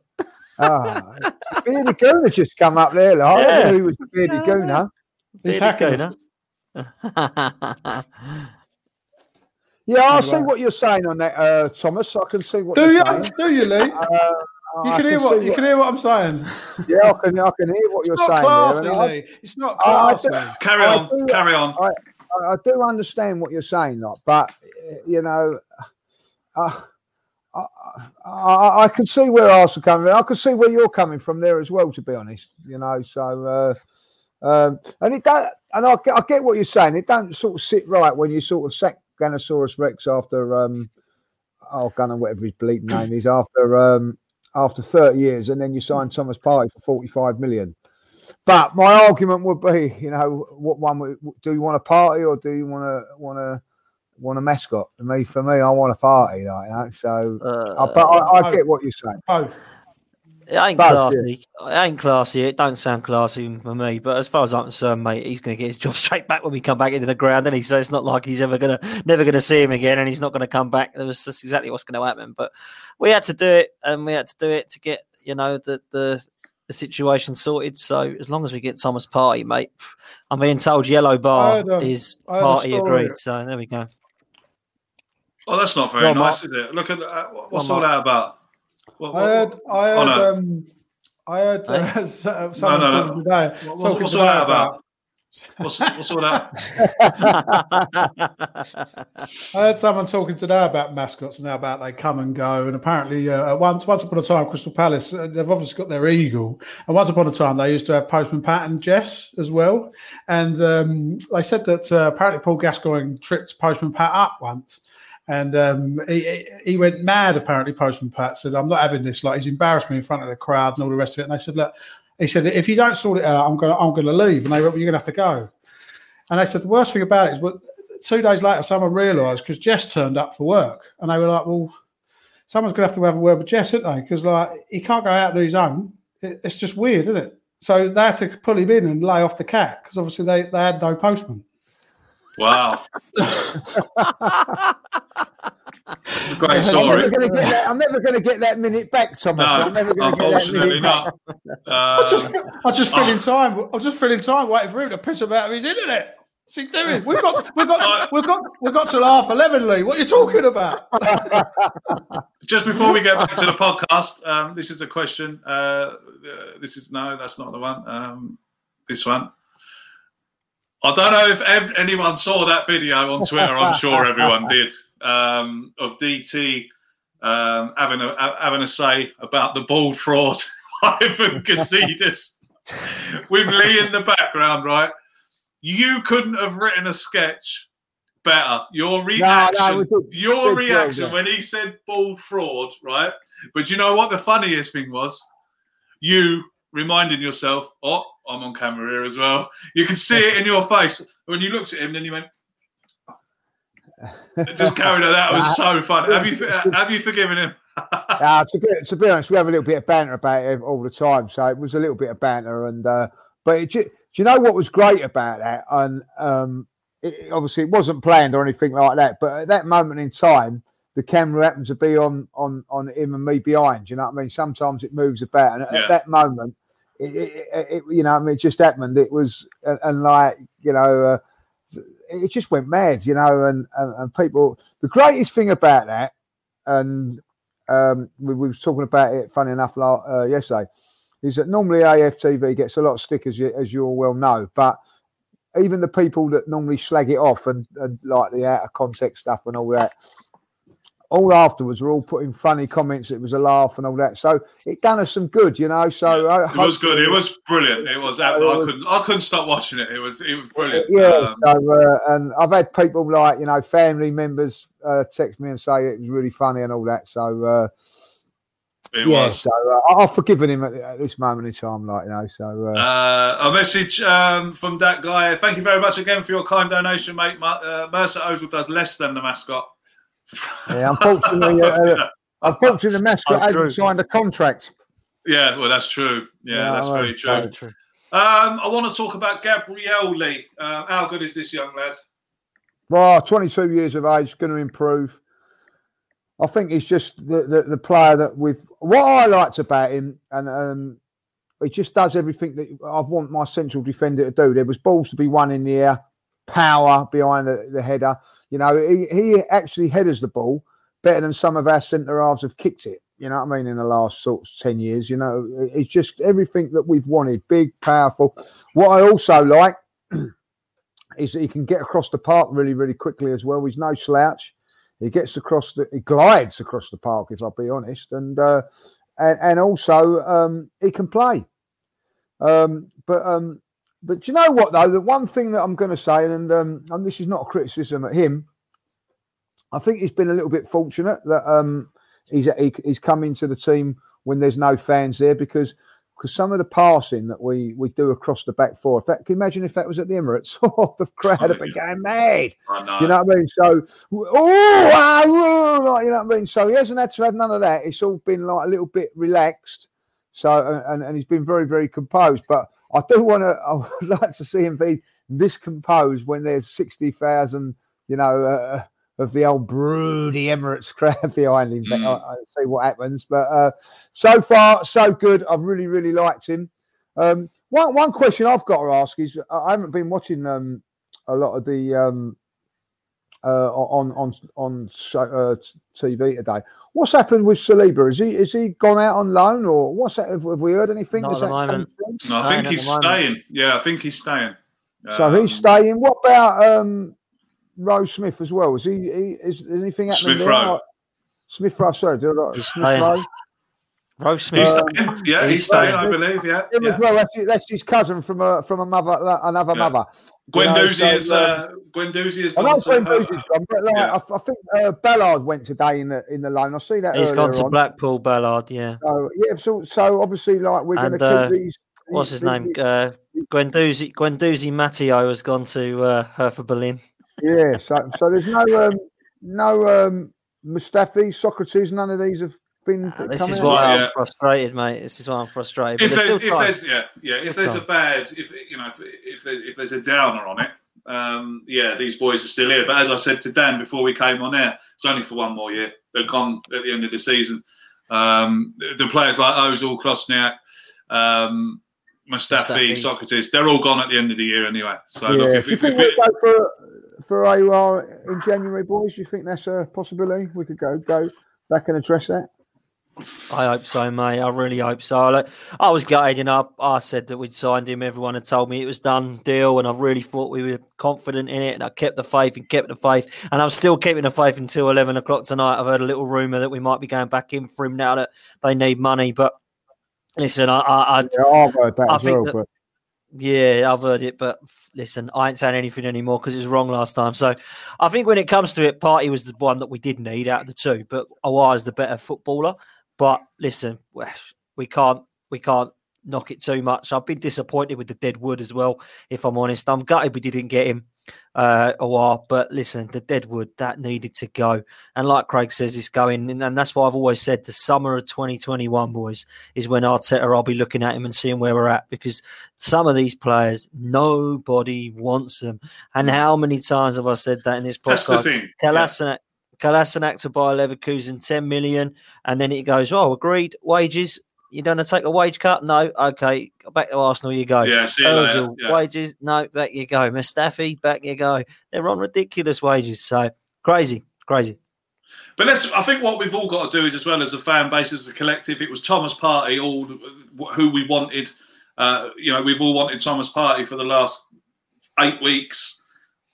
Ah, Beardy Gooner just come up there. Like, I didn't know he was Beardy Gooner. He's Beardy hacking (laughs) Yeah, I see what you're saying on that, uh, Thomas. I can see what Do you're you? saying. Do you, Lee? Uh, You I can hear what see you can hear what I'm saying. (laughs) Yeah, I can. I can hear what It's you're saying. classy, there, and I- Lee. It's not I- I classy. do- Carry on. do- Carry on. I, I, I do understand what you're saying, like, but uh, you know, uh, I, I, can see where Arsenal coming. from. I can see where you're coming from there as well. To be honest, you know, so uh, um, and it don't, and I, get- I get what you're saying. It don't sort of sit right when you sort of sack Gunnersaurus Rex after um, oh, Gunner, whatever his bleeding name is, after um, after 30 years, and then you sign Thomas Partey for 45 million. But my argument would be, you know, what one would, do you want a party or do you want to want to want a mascot? For me, for me, I want a party, like that. So, Uh, I, but I, I get what you're saying. Both. It ain't Both, classy. It ain't classy. It don't sound classy for me. But as far as I'm concerned, mate, he's going to get his (laughs) job straight back when we come back into the ground. And he so it's not like he's ever going to, never going to see him again, and he's not going to come back. That was that's exactly what's going to happen. But we had to do it, and we had to do it to get you know the the the situation sorted. So as long as we get Thomas Partey, mate, I'm being told Yellow Bar a- is I heard a Partey agreed. So there we go. Oh, that's not very Well, nice, Mark- is it? Look at uh, what's Well, all that about? What, I what- heard. I Oh, no. Um, I heard uh, Hey? (laughs) s- uh, someone no, no. talking today. what- what's, talking what's all today that about? What's, what's all that? (laughs) I heard someone talking today about mascots and how about they come and go. And apparently, uh, once once upon a time, Crystal Palace uh, they've obviously got their eagle. And once upon a time, they used to have Postman Pat and Jess as well. And um, they said that uh, apparently Paul Gascoigne tripped Postman Pat up once. And um, he, he- went mad. Apparently, Postman Pat said, "I'm not having this. Like he's embarrassed me in front of the crowd and all the rest of it." And they said, "Look," he said, "if you don't sort it out, I'm going. to I'm going to leave." And they went, well, "You're going to have to go." And they said, "The worst thing about it is, what two days later, someone realised because Jess turned up for work, and they were like, "Well, someone's going to have to have a word with Jess, isn't they? Because like he can't go out on his own. It, it's just weird, isn't it?" So they had to pull him in and lay off the cat because obviously they, they had no postman. Wow. (laughs) It's a great I'm story. never going to get that. I'm never going to get that minute back, Thomas. No, I'm never going to get that unfortunately minute back. not. I just I just fill oh. in time. I'm just filling time waiting for him to piss him out of his internet. What's he doing? We've got we've got we've got we've got till half eleven, Lee. What are you talking about? (laughs) Just before we get back to the podcast, um, this is a question. Uh, uh, this is no, that's not the one. Um, this one. I don't know if ev- anyone saw that video on Twitter. I'm sure everyone did. Um, of DT um, having a having a say about the bald fraud (laughs) Ivan Gazidis (laughs) with Lee in the background, right? You couldn't have written a sketch better. Your reaction, we did- your did well, reaction yeah. when he said bald fraud, right? But you know what the funniest thing was? You reminding yourself, oh, I'm on camera here as well. You can see it in your face when you looked at him. Then you went, just carried on. That was so fun. Have you (laughs) have you forgiven him? (laughs) uh, to, be, to be honest, we have a little bit of banter about it all the time. So it was a little bit of banter, and uh, but it, do you know what was great about that? And um, it, obviously, it wasn't planned or anything like that. But at that moment in time, the camera happened to be on on on him and me behind. You know what I mean? Sometimes it moves about, and at- Yeah. at that moment, it, it, it, you know, I mean, it just happened. It was and, and like you know. Uh, it just went mad, you know, and, and, and people. The greatest thing about that, and um, we, we was talking about it, funny enough, la- uh, yesterday, is that normally AFTV gets a lot of stick, as you, as you all well know, but even the people that normally slag it off and, and like the out of context stuff and all that, all afterwards were all putting funny comments. It was a laugh and all that, so it done us some good, you know. So I It was good. It was brilliant. It was. I, It was- couldn't. I couldn't stop watching it. It was. It was brilliant. Yeah, Um, so, uh, and I've had people like you know family members uh, text me and say it was really funny and all that. So uh, it yeah, was. so uh, I've forgiven him at, at this moment in time, like you know. So uh, Uh, a message um, from that guy. Thank you very much again for your kind donation, mate. Uh, Mesut Ozil does less than the mascot. Yeah, unfortunately, uh, uh, (laughs) unfortunately, the mascot hasn't true. signed a contract. Yeah, well, that's true. Yeah, Yeah, that's very true. very true. Um, I want to talk about Gabriel Lee. Uh, how good is this young lad? Well, 22 years of age, going to improve. I think he's just the, the, the player that we've. What I liked about him, and um, he just does everything that I want my central defender to do. There was balls to be won in the air, power behind the, the header. You know, he, he actually headers the ball better than some of our centre halves have kicked it. You know what I mean? In the last sort of 10 years, you know, it's just everything that we've wanted big, powerful. What I also like (clears throat) is that he can get across the park really, really quickly as well. He's no slouch. He gets across the, he glides across the park, if I'll be honest, and uh, and, and also um, he can play. Um, but um, but do you know what though? The one thing that I'm going to say, and um, and this is not a criticism at him. I think he's been a little bit fortunate that um, he's he, he's come into the team when there's no fans there because because some of the passing that we we do across the back four. If that, can you imagine if that was at the Emirates? (laughs) Oh, the crowd would been going mad. You know what I mean? So, oh, ah, oh, you know what I mean? So he hasn't had to have none of that. It's all been like a little bit relaxed. So, and, and he's been very, very composed. But I do want to, (laughs) I would like to see him be this composed when there's 60,000, you know, uh, of the old broody Emirates (laughs) crowd behind him. But I, I see what happens. But uh, so far, so good. I've really, really liked him. Um, one, one question I've got to ask is I I haven't been watching um, a lot of the um, uh, on on on so- uh, TV today. What's happened with Saliba? Is he is he gone out on loan or what's that? Have, have we heard anything? Not at the that come moment. No, I think he's staying. Yeah, I think he's staying. So he's Um, staying. What about um, Rose Smith as well? Is he, he is anything happening Smith there? Rowe. Smith Rowe, sorry, did I, He's Smith staying. Rowe. Rose He's Smith. staying. Yeah, He's he's staying. I believe. Yeah. Him yeah. as well. That's, that's his cousin from a from a mother another Yeah. mother. You know, Guendouzi so, is. um, Uh, Guendouzi has I know gone to. Glenn uh, Boozy's gone, but like, yeah. I, I think uh, Ballard went today in the in the loan. I see that. He's gone to on. Blackpool, Ballard. Yeah. So yeah, so so obviously, like we're going to uh, keep these. What's his these- name? Uh, Guendouzi Guendouzi Matteo has gone to uh, Hertha Berlin. Yeah, so so there's no um, no um, Mustafi, Sokratis, none of these have been. Uh, This is why I'm frustrated, mate. This is why I'm frustrated. if But there's there's, still if there's yeah yeah if Still there's a bad if you know if if, there, if there's a downer on it um yeah these boys are still here but as i said to dan before we came on air it's only for one more year they're gone at the end of the season um the, the players like ozil Kolasinac um Mustafi, Mustafi. Sokratis, they're all gone at the end of the year anyway. So yeah. look, if, Do you if, think if we'll go for for Aouar in January, boys? Do you think that's a possibility? We could go go back and address that. I hope so, mate. I really hope so. Like, I was gutted, you know. I said that we'd signed him. Everyone had told me it was done deal, and I really thought we were confident in it. And I kept the faith and kept the faith, and I'm still keeping the faith until eleven o'clock tonight. I've heard a little rumor that we might be going back in for him now that they need money. But listen, I, I, I, Yeah, I've heard that I think well. that- but yeah, I've heard it, but listen, I ain't saying anything anymore because it was wrong last time. So I think when it comes to it, Partey was the one that we did need out of the two, but Aouar is the better footballer. But listen, (sighs) we can't we can't knock it too much. I've been disappointed with the dead wood as well, if I'm honest. I'm gutted we didn't get him uh, a while, but listen, the dead wood that needed to go. And like Craig says, it's going, and, and that's why I've always said the summer of 2021, boys, is when Arteta, I'll be looking at him and seeing where we're at because some of these players, nobody wants them. And how many times have I said that in this That's the podcast? thing, yeah. Kolasinac, to Bayer Leverkusen 10 million, and then it goes, oh, agreed, wages. You're going to take a wage cut? No. Okay. Back to Arsenal you go. Yeah, see. Yeah. wages? No. Back you go. Mustafi, back you go. They're on ridiculous wages. So crazy, crazy. But let's. I think what we've all got to do is, as well as a fan base, as a collective, it was Thomas Partey, all who we wanted. Uh, you know, we've all wanted Thomas Partey for the last eight weeks.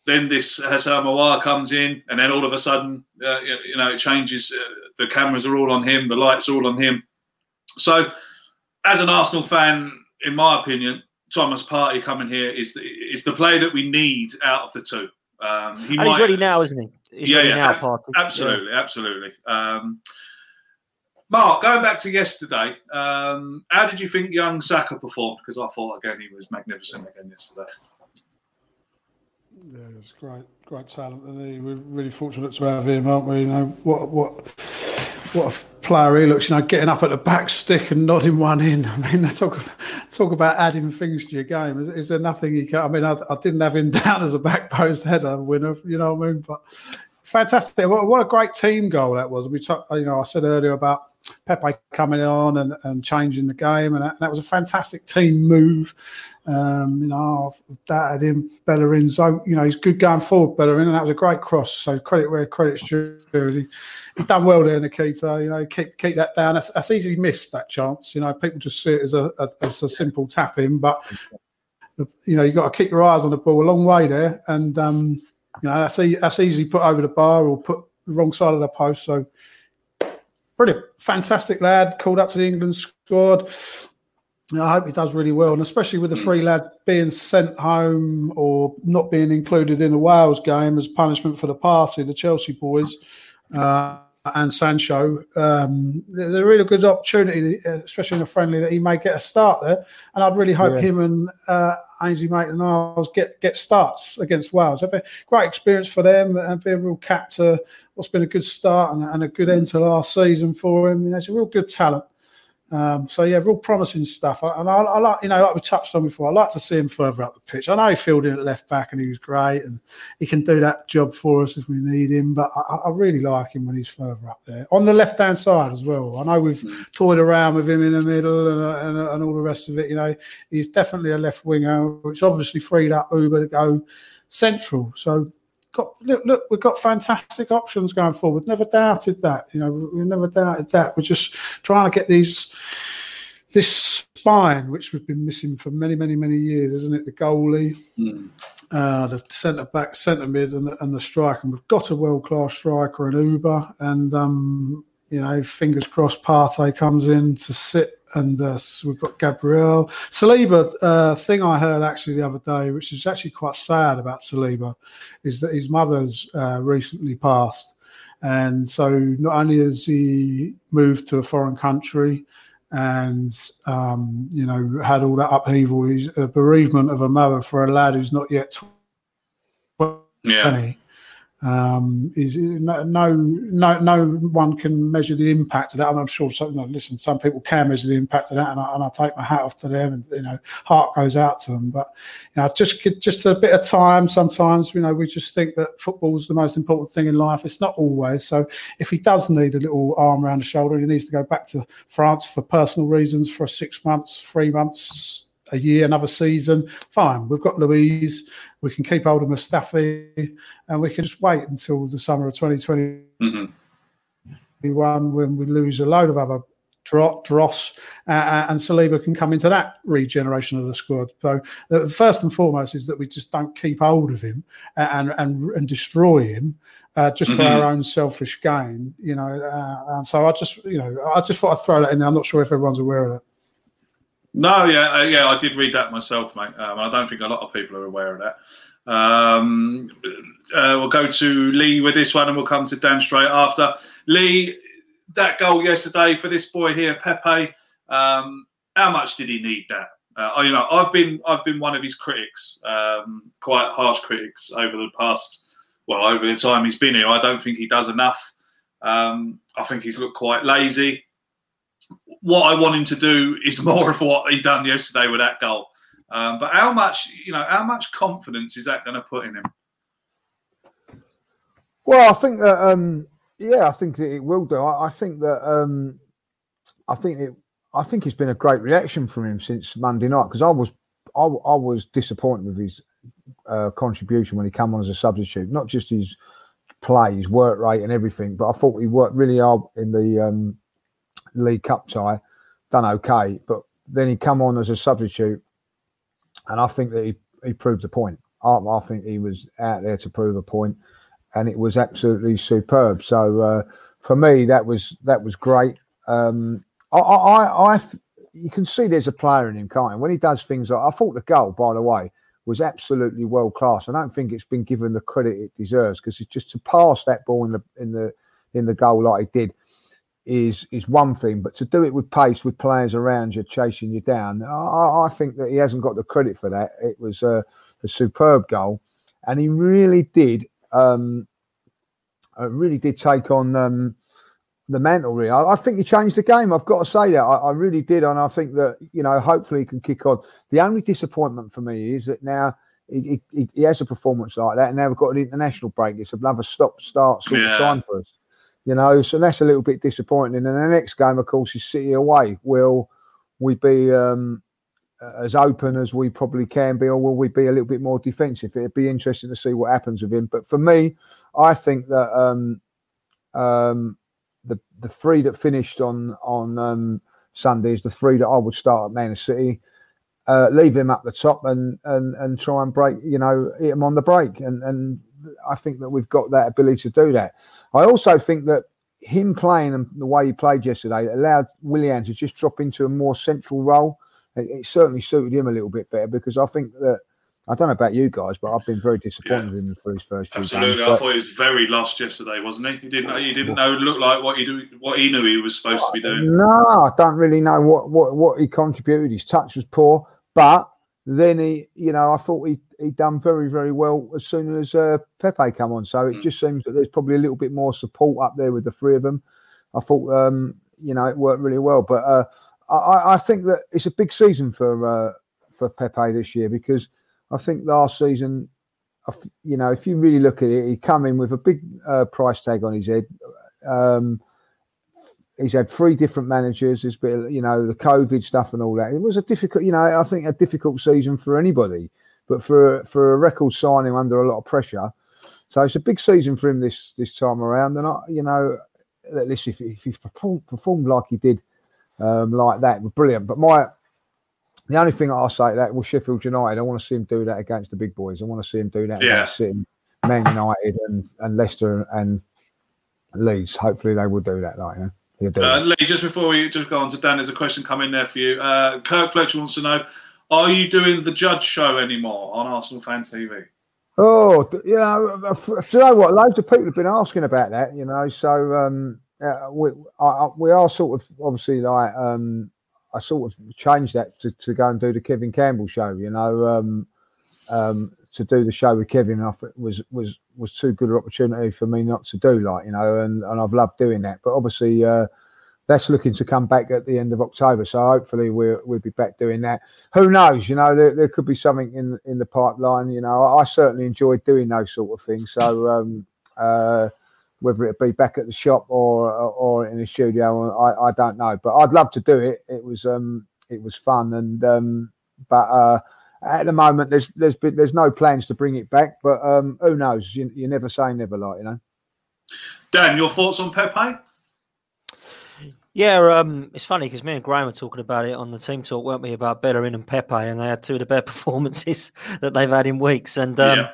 Then this Houssem Aouar comes in, and then all of a sudden, uh, you know, it changes. Uh, the cameras are all on him, the lights are all on him. So, as an Arsenal fan, in my opinion, Thomas Partey coming here is the, is the player that we need out of the two. Um, he and he's ready now, isn't he? He's ready now, ab- Partey. Absolutely, absolutely. Um, Mark, going back to yesterday, um, how did you think young Saka performed? Because I thought again he was magnificent again yesterday. Yeah, it's great, great talent, and we're really fortunate to have him, aren't we? You know what, what, what a player he looks. You know, getting up at the back stick and nodding one in. I mean, (laughs) talk talk about adding things to your game. Is, is there nothing he can? I mean, I, I didn't have him (laughs) down as a back post header winner. You know what I mean? But fantastic! What, what a great team goal that was. We, talk, you know, I said earlier about Pepe coming on and, and changing the game, and that, and that was a fantastic team move. Um, you know, that had him Bellerin. So you know, he's good going forward, Bellerin, and that was a great cross. So credit where credit's due. He, he's done well there, Nikita. You know, keep keep that down. That's, that's easily missed that chance. You know, people just see it as a, a as a simple tap in, but you know, you've got to keep your eyes on the ball a long way there, and um, you know that's e- that's easily put over the bar or put the wrong side of the post. So brilliant, fantastic lad, called up to the England squad. I hope he does really well, and especially with the free lad being sent home or not being included in the Wales game as punishment for the party, the Chelsea boys. Uh, and Sancho, um, there's a really good opportunity, especially in a friendly, that he may get a start there. And I'd really hope Yeah. him and uh, Ainsley Maitland-Niles get get starts against Wales. It'd be great experience for them and be a real cap to what's been a good start and, and a good end to last season for him. You know, it's a real good talent. Um, so yeah, real promising stuff. I- And I, I like, you know, like we touched on before, I like to see him further up the pitch. I know he filled in at left back and he was great, and he can do that job for us if we need him. But I, I really like him when he's further up there on the left hand side as well. I know we've toyed around with him in the middle and, and, and all the rest of it. You know, he's definitely a left winger, which obviously freed up Auba to go central. So got look, look, we've got fantastic options going forward. Never doubted that. You know, we never doubted that. We're just trying to get these this spine, which we've been missing for many, many, many years, isn't it? The goalie, uh, the centre back, centre mid, and the, and the striker. And we've got a world class striker in Auba, and um, you know, fingers crossed, Partey comes in to sit. And uh, we've got Gabriel Saliba. Uh, thing I heard actually the other day, which is actually quite sad about Saliba, is that his mother's uh, recently passed, and so not only has he moved to a foreign country, and um, you know had all that upheaval, he's a bereavement of a mother for a lad who's not yet twenty. Yeah. Um, is no, no, no, one can measure the impact of that. And I'm sure some, listen, some people can measure the impact of that, and I, and I take my hat off to them, and you know, heart goes out to them. But you know, just just a bit of time. Sometimes, you know, we just think that football is the most important thing in life. It's not always. So, if he does need a little arm around the shoulder, he needs to go back to France for personal reasons for six months, three month a year, another season. Fine, we've got Luiz. We can keep hold of Mustafi, and we can just wait until the summer of 2021 Mhm. when we lose a load of other Dro- Dross uh, and Saliba can come into that regeneration of the squad. So uh, first and foremost is that we just don't keep hold of him and and, and destroy him uh, just for Mhm. our own selfish gain. You know, uh, and so I just you know I just thought I'd throw that in. there. I'm not sure if everyone's aware of that. No, yeah, uh, yeah, I did read that myself, mate. Um, I don't think a lot of people are aware of that. Um, uh, we'll go to Lee with this one, and we'll come to Dan straight after. Lee, that goal yesterday for this boy here, Pepe. Um, how much did he need that? Uh, you know, I've been I've been one of his critics, um, quite harsh critics over the past, well, over the time he's been here. I don't think he does enough. Um, I think he's looked quite lazy what I want him to do is more of what he done yesterday with that goal. Um, but how much, you know, how much confidence is that going to put in him? Well, I think that um, yeah, I think that it will do. I, I think that um, I think it. I think it's been a great reaction from him since Monday night because I was I, I was disappointed with his uh, contribution when he came on as a substitute. Not just his play, his work rate, and everything, but I thought he worked really hard in the um, League Cup tie. Done okay, but then he come on as a substitute, and I think that he, he proved the point. I, I think he was out there to prove a point, and it was absolutely superb. So uh, for me, that was that was great. Um, I, I, I, you can see there's a player in him, can't you? When he does things like I thought the goal, by the way, was absolutely world class. I don't think it's been given the credit it deserves because it's just to pass that ball in the in the in the goal like he did is is one thing, but to do it with pace, with players around you chasing you down, I, I think that he hasn't got the credit for that. It was a, a superb goal, and he really did, um, uh, really did take on um, the mantle. Really, I, I think he changed the game. I've got to say that I, I really did, and I think that you know, hopefully, he can kick on. The only disappointment for me is that now. He, he, he has a performance like that, and now we've got an international break. It's another stop-start sort Yeah. of time for us you know, so that's a little bit disappointing. And the next game, of course, is City away. Will we be um, as open as we probably can be, or will we be a little bit more defensive? It'd be interesting to see what happens with him. But for me, I think that um, um, the the three that finished on on um, Sunday is the three that I would start at Man City. Uh, leave him up the top and and and try and break, you know, hit him on the break. And and I think that we've got that ability to do that. I also think that him playing and the way he played yesterday allowed Willian to just drop into a more central role. It, it certainly suited him a little bit better because I think that I don't know about you guys, but I've been very disappointed with him for his first few Absolutely, games. I thought he was very lost yesterday, wasn't he? He didn't. He didn't know. Look like what he do. What he knew he was supposed to be doing. No, I don't really know what, what, what he contributed. His touch was poor, but then he, you know, I thought he he done very very well as soon as uh, Pepe come on. So Mm. it just seems that there's probably a little bit more support up there with the three of them. I thought, um, you know, it worked really well. But uh, I- I, I think that it's a big season for uh, for Pepe this year because I think last season, you know, if you really look at it, he come in with a big uh, price tag on his head. Um, he's had three different managers. There's been, you know, the COVID stuff and all that. It was a difficult, you know, I think a difficult season for anybody, but for for a record signing under a lot of pressure. So it's a big season for him this this time around. And I, you know, at least if, if he performed, like he did, um, like that, brilliant. But my the only thing I'll say to that was Sheffield United. I want to see him do that against the big boys. I want to see him do that Yeah. against City, Man United, and and Leicester and Leeds. Hopefully they will do that. Like, you know, Uh. Lee, just before we just go on to Dan, there's a question coming there for you. Uh, Kirk Fletcher wants to know: Are you doing the Judge Show anymore on Arsenal Fan TV? Oh, you know, uh, do you know what? Loads of people have been asking about that. You know, so um, uh, we I, I, we are sort of obviously like um, I sort of changed that to, to go and do the Kevin Campbell show. You know, um, um, to do the show with Kevin, I thought was was was too good an opportunity for me not to do. Like you know, and and I've loved doing that. But obviously. Uh, that's looking to come back at the end of October. So hopefully we'll we'll be back doing that. Who knows? You know, there, there could be something in in the pipeline. You know, I, I certainly enjoyed doing those sort of things. So um, uh, whether it be back at the shop or or in the studio, I, I don't know. But I'd love to do it. It was um it was fun and um but uh at the moment there's there's been there's no plans to bring it back. But um who knows? You, you never say never, like you know. Dan, your thoughts on Pepe? Yeah, um, it's funny because me and Graham were talking about it on the team talk, weren't we, about Bellerin and Pepe, and they had two of the better (laughs) performances that they've had in weeks. And um, Yeah.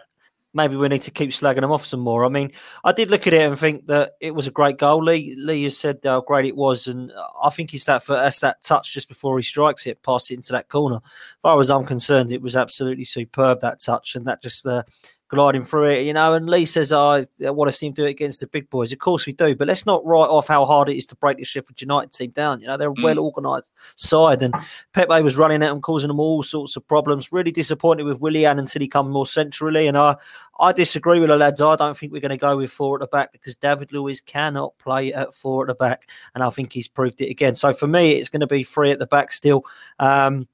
Maybe we need to keep slagging them off some more. I mean, I did look at it and think that it was a great goal. Lee, Lee has said how great it was, and I think it's that for that's that touch just before he strikes it, pass it into that corner. As far as I'm concerned, it was absolutely superb that touch, and that just uh, gliding through it, you know. And Lee says, "I want to see him do it against the big boys." Of course we do, but let's not write off how hard it is to break the Sheffield United team down. You know, they're a Mm. well organised side, and Pepe was running at them, causing them all sorts of problems. Really disappointed with Willian until he come more centrally, and I, I disagree with the lads. I don't think we're going to go with four at the back because David Luiz cannot play at four at the back, and I think he's proved it again. So for me, it's going to be three at the back still. Um,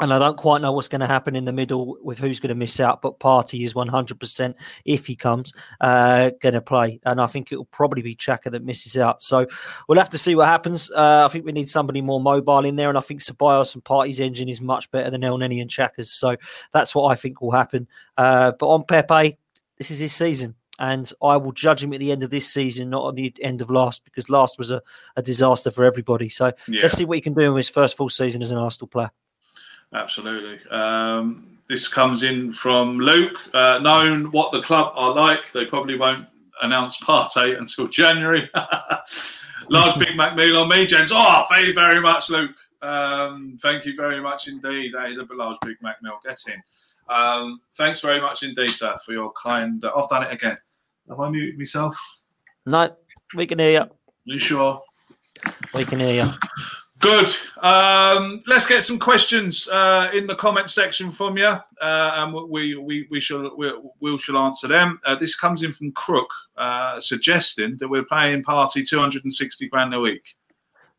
and I don't quite know what's going to happen in the middle with who's going to miss out, but Partey is 100% if he comes uh, going to play. And I think it will probably be Xhaka that misses out. So we'll have to see what happens. Uh, I think we need somebody more mobile in there. And I think Ceballos and Partey's engine is much better than El and Xhaka's. So that's what I think will happen. Uh, but on Pepe, this is his season. And I will judge him at the end of this season, not at the end of last, because last was a, a disaster for everybody. So Yeah. let's see what he can do in his first full season as an Arsenal player. Absolutely. Um, this comes in from Luke. Uh, knowing what the club are like, they probably won't announce part Partey until (laughs) January. (laughs) Large Big Mac meal on me, gents. Oh, thank you very much, Luke. Um, thank you very much indeed. That is a large Big Mac meal. Get in. Um, thanks very much indeed, sir, for your kind. Uh, I've done it again. Have I muted myself? No, we can hear you. Are You sure? We can hear you. Good. Um, let's get some questions uh, in the comment section from you, uh, and we we we shall we, we shall answer them. Uh, this comes in from Crook, uh, suggesting that we're paying Partey two hundred and sixty grand a week.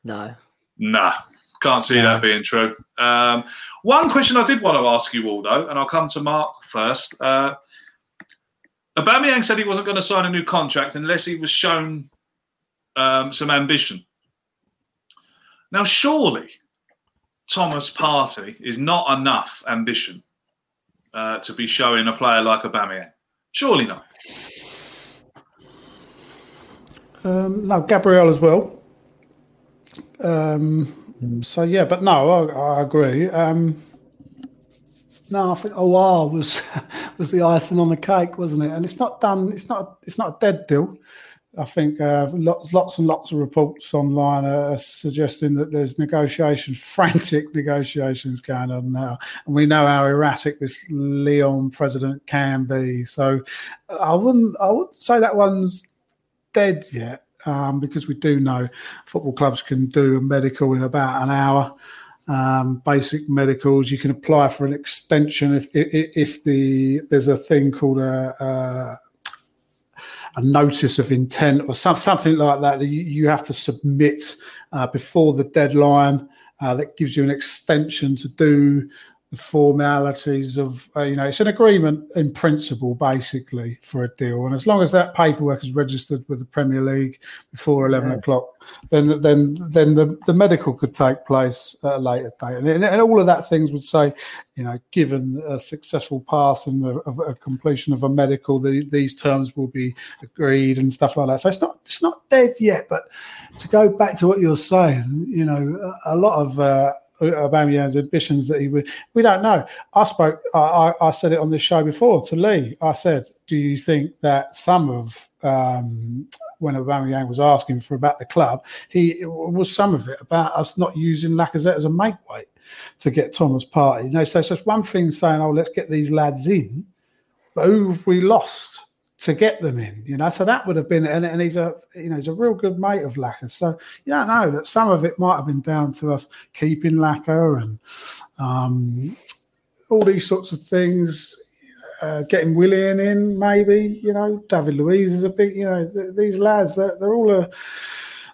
No. Nah, can't see that being true. Um, one question I did want to ask you all, though, and I'll come to Mark first. Uh, Aubameyang said he wasn't going to sign a new contract unless he was shown um, some ambition. Now, surely Thomas Partey is not enough ambition uh, to be showing a player like Aubameyang. Surely not. Um, no, Gabriel as well. Um, so yeah, but no, I, I agree. Um, no, I think Aouar was (laughs) was the icing on the cake, wasn't it? And it's not done. It's not. It's not a dead deal. I think uh, lots, lots and lots of reports online are suggesting that there's negotiations, (laughs) frantic negotiations going on now, and we know how erratic this Lyon president can be. So I wouldn't. I wouldn't say that one's dead yet, um, because we do know football clubs can do a medical in about an hour. Um, basic medicals. You can apply for an extension if if, if the there's a thing called a, a a notice of intent or some, something like that that you, you have to submit uh, before the deadline. Uh, that gives you an extension to do the formalities of uh, you know it's an agreement in principle basically for a deal. And as long as that paperwork is registered with the premier league before 11 Yeah. o'clock then then then the, the medical could take place at a later date. And, and, all of that things would say you know given a successful pass and a, a completion of a medical the, these terms will be agreed and stuff like that. So it's not it's not dead yet but to go back to what you're saying you know a, a lot of uh, Aubameyang's ambitions that he would. We don't know. I spoke. I, I, I said it on this show before to Lee. I said, "Do you think that some of um, when Aubameyang was asking for about the club, he was some of it about us not using Lacazette as a make weight to get Thomas Partey? You know, so it's just one thing saying, "Oh, let's get these lads in," but who have we lost? To get them in, you know. So that would have been, and, and he's a, you know, he's a real good mate of Laca. So you don't know that some of it might have been down to us keeping Laca and um, all these sorts of things. Uh, getting Willian in, maybe you know, David Luiz is a big, you know, th- these lads, they're, they're all a,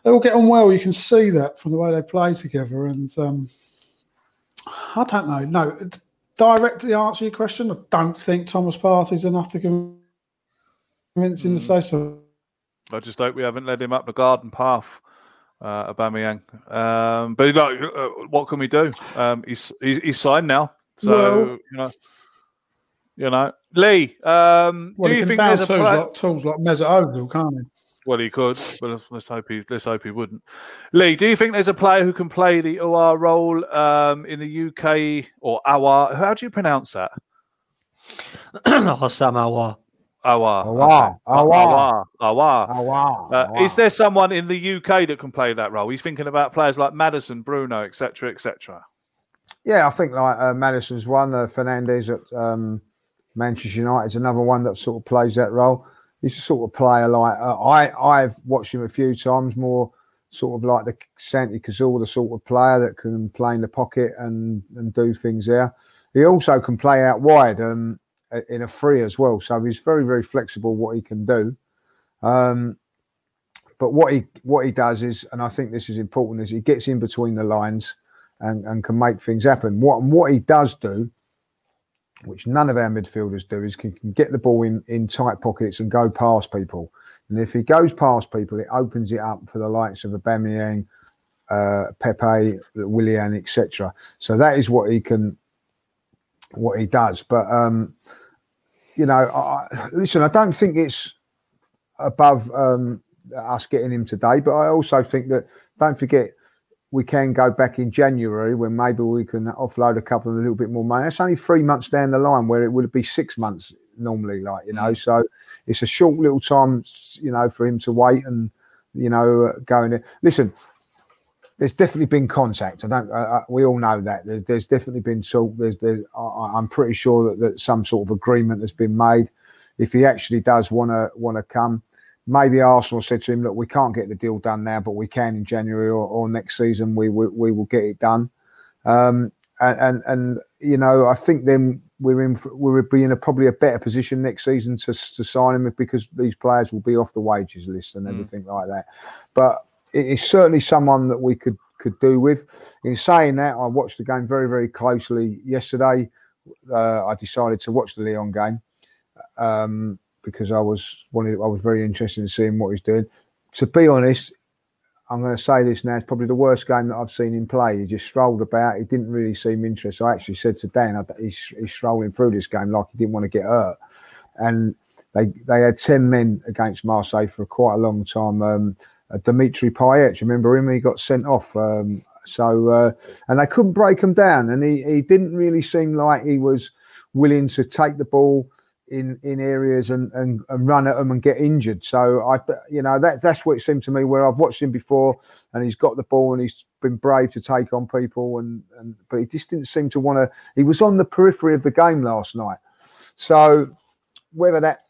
they all get on well. You can see that from the way they play together, and um, I don't know. No, directly answer your question. I don't think Thomas Partey's enough to convince him to say so. I just hope we haven't led him up the garden path, uh, Aubameyang. Um, but like, uh, what can we do? Um, he's, he's he's signed now, so Well- you know, you know, Lee. Um, Well, do you think there's a tools play- like, tools like Mesut Ozil, can't he? Well, he could, but let's, let's hope he let's hope he wouldn't. Lee, do you think there's a player who can play the Aouar role um, in the UK or Aouar? How do you pronounce that? (clears throat) Houssem Aouar. Aouar. Aouar. Aouar. Aouar. Uh, Aouar. Is there someone in the UK that can play that role? He's thinking about players like Maddison, Bruno, etc., etc. Yeah, I think like uh, Maddison's one. Uh, Fernandes at um, Manchester United is another one that sort of plays that role. He's a sort of player like uh, I. I've watched him a few times. More sort of like the Santi Cazorla the sort of player that can play in the pocket and and do things there. He also can play out wide um, in a free as well. So he's very very flexible what he can do. Um, but what he what he does is, and I think this is important, is he gets in between the lines and, and can make things happen. What what he does do, which none of our midfielders do, is can, can get the ball in, in tight pockets and go past people. And if he goes past people, it opens it up for the likes of Aubameyang, uh, Pepe, Willian, etc. So that is what he can, what he does. But um, you know, I, listen, I don't think it's above um, us getting him today, but I also think that don't forget we can go back in January when maybe we can offload a couple of a little bit more money. That's only three months down the line where it would be six months normally, like you know. So it's a short little time, you know, for him to wait and you know uh, go in there. Listen, there's definitely been contact. I don't. Uh, we all know that there's, there's definitely been talk. There's, there's. I, I'm pretty sure that, that some sort of agreement has been made. If he actually does want to want to come, maybe Arsenal said to him, "Look, we can't get the deal done now, but we can in January or, or next season. We, we we will get it done." Um, and, and and you know, I think then we're in we'll be in a probably a better position next season to to sign him because these players will be off the wages list and everything like that. But it is certainly someone that we could could do with. In saying that, I watched the game very very closely yesterday. Uh, I decided to watch the Lyon game um, because I was wanted. I was very interested in seeing what he's doing. To be honest, I'm going to say this now. It's probably the worst game that I've seen him play. He just strolled about. He didn't really seem interested. I actually said to Dan, he's, he's strolling through this game like he didn't want to get hurt. And they they had ten men against Marseille for quite a long time. Um, uh, Dimitri Payet, remember him? He got sent off. Um, so uh, and they couldn't break him down, and he, he didn't really seem like he was willing to take the ball in in areas and, and and run at them and get injured. So I, you know, that that's what it seemed to me. Where I've watched him before, and he's got the ball and he's been brave to take on people, and and but he just didn't seem to want to. He was on the periphery of the game last night. So whether that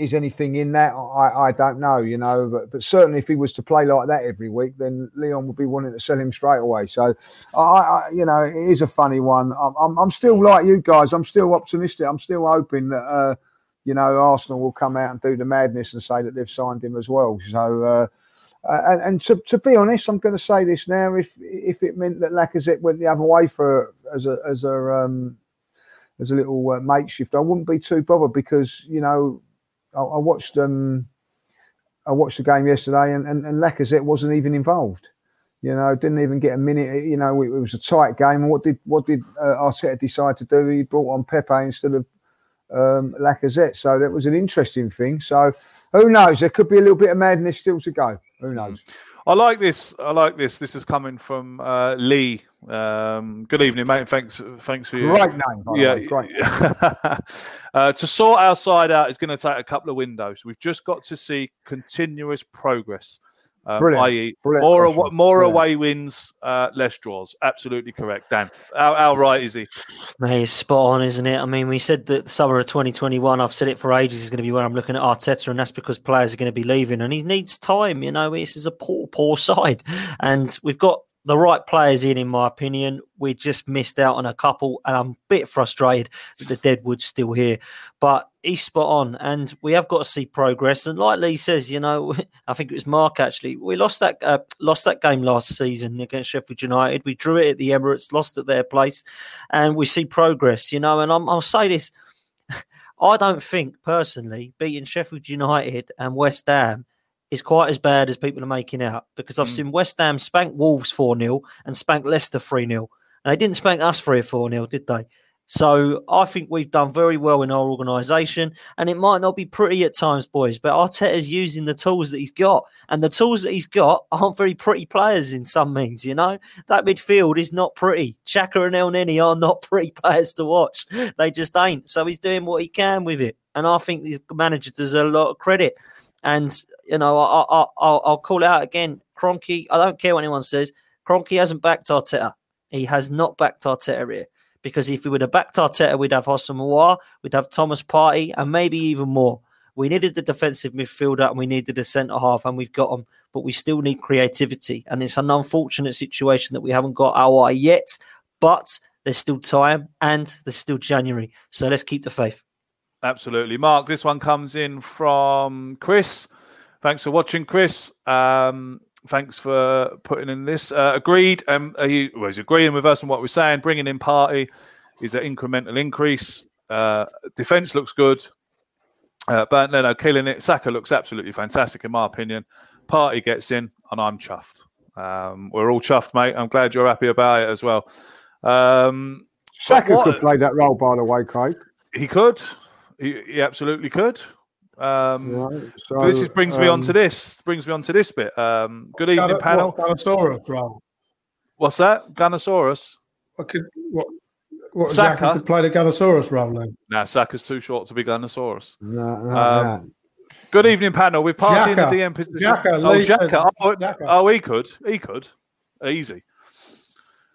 is anything in that, I, I don't know, you know. But, but certainly, if he was to play like that every week, then Lyon would be wanting to sell him straight away. So, I, I you know, it is a funny one. I'm, I'm, I'm still like you guys. I'm still optimistic. I'm still hoping that, uh, you know, Arsenal will come out and do the madness and say that they've signed him as well. So, uh, uh, and, and to, to be honest, I'm going to say this now: if if it meant that Lacazette went the other way for as a as a um, as a little uh, makeshift, I wouldn't be too bothered because you know I, I watched um I watched the game yesterday and, and, and Lacazette wasn't even involved. You know, didn't even get a minute. You know, it, it was a tight game. And what did what did uh, Arteta decide to do? He brought on Pepe instead of um, Lacazette. So that was an interesting thing. So who knows? There could be a little bit of madness still to go. Who knows? I like this. I like this. This is coming from uh, Lee. Um, good evening, mate. Thanks, thanks for your Great name, by yeah, way, great. (laughs) uh, to sort our side out is going to take a couple of windows. We've just got to see continuous progress. Um, Brilliant. i.e., Brilliant more question. awa- more Brilliant. away wins, uh, less draws. Absolutely correct, Dan. How, how right is he? Mate, it's spot on, isn't it? I mean, we said that the summer of 2021, I've said it for ages, is going to be where I'm looking at Arteta, and that's because players are going to be leaving, and he needs time. You know, this is a poor, poor (laughs) side, and we've got the right players in, in my opinion. We just missed out on a couple, and I'm a bit frustrated that the Deadwood's still here, but he's spot on, and we have got to see progress. And like Lee says, you know, (laughs) I think it was Mark actually. We lost that uh, lost that game last season against Sheffield United. We drew it at the Emirates, lost at their place, and we see progress. You know, and I'm, I'll say this: (laughs) I don't think personally beating Sheffield United and West Ham is quite as bad as people are making out because I've mm. seen West Ham spank Wolves 4 0 and spank Leicester 3 0. And they didn't spank us 3 or 4 0, did they? So I think we've done very well in our organisation, and it might not be pretty at times, boys, but Arteta's using the tools that he's got, and the tools that he's got aren't very pretty players in some means. You know that midfield is not pretty. Xhaka and Elneny are not (laughs) pretty players to watch. They just ain't. So he's doing what he can with it, and I think the manager deserves a lot of credit. And you know, I, I, I'll, I'll call out again. Kroenke, I don't care what anyone says. Kroenke hasn't backed Arteta. He has not backed Arteta here because if we would have backed Arteta, we'd have Houssem Aouar, we'd have Thomas Partey, and maybe even more. We needed the defensive midfielder and we needed the centre half, and we've got them, but we still need creativity. And it's an unfortunate situation that we haven't got Aouar yet, but there's still time and there's still January. So let's keep the faith. Absolutely. Mark, this one comes in from Chris. Thanks for watching, Chris. Um, thanks for putting in this. Uh, agreed. Um, he was agreeing with us on what we're saying. Bringing in Partey is an incremental increase. Uh, defense looks good. Uh, but no, no, killing it. Saka looks absolutely fantastic, in my opinion. Partey gets in, and I'm chuffed. Um, we're all chuffed, mate. I'm glad you're happy about it as well. Um, Saka what- could play that role, by the way, Craig. he could. He, he absolutely could. Um, Right, but this so, is, brings me on to um, this. Brings me on to this bit. Um, good evening, Gunner- panel. What, Gunnersaurus role. What's that? Gunnersaurus? I could what? What Saka? Could play the Gunnersaurus role then? Nah, Saka's too short to be Gunnersaurus. No, no, Um, Good evening, panel. We're partying in the DM position. Xhaka, oh, said Xhaka. Oh, oh, he could. He could. Easy.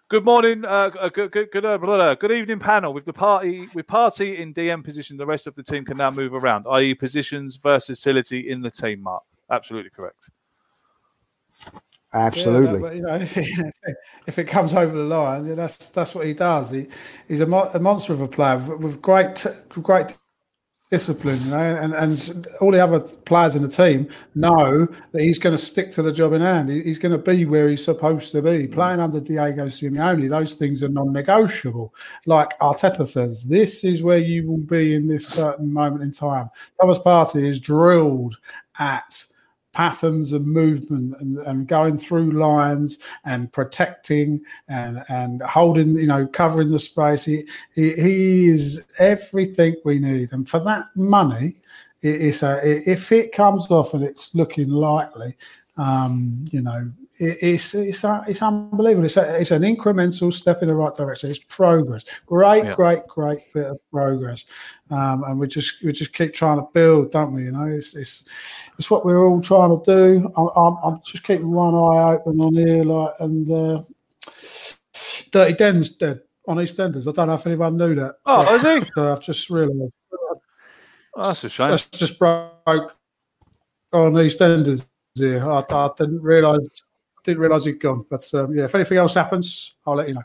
Good morning. Uh, uh, good, good, good, uh, blah, blah, good evening, panel. With the Partey, with Partey in DM position, the rest of the team can now move around, i.e., positions versatility in the team. Mark, absolutely correct. Absolutely. Yeah, but, you know, (laughs) if it, if it comes over the line, then that's that's what he does. He he's a, mo- a monster of a player with, with great t- great discipline, you know, and, and all the other players in the team know that he's going to stick to the job in hand. He's going to be where he's supposed to be. Mm. Playing under Diego Simeone, those things are non-negotiable. Like Arteta says, this is where you will be in this certain moment in time. Thomas Partey is drilled at patterns and movement and, and going through lines and protecting and and holding you know covering the space. He he, he is everything we need. And for that money it is a if it comes off and it's looking likely um you know it's it's it's unbelievable. It's, a, it's an incremental step in the right direction. It's progress. Great, Yeah. great, great bit of progress. Um, and we just we just keep trying to build, don't we? You know, it's it's it's what we're all trying to do. I'm, I'm, I'm just keeping one eye open on here, like and uh, Dirty Den's dead on EastEnders. I don't know if anyone knew that. Oh, is he? So I've just realised. Oh, that's a shame. That's just broke on EastEnders here. I, I didn't realise didn't realise he'd gone. But um, yeah, if anything else happens, I'll let you know.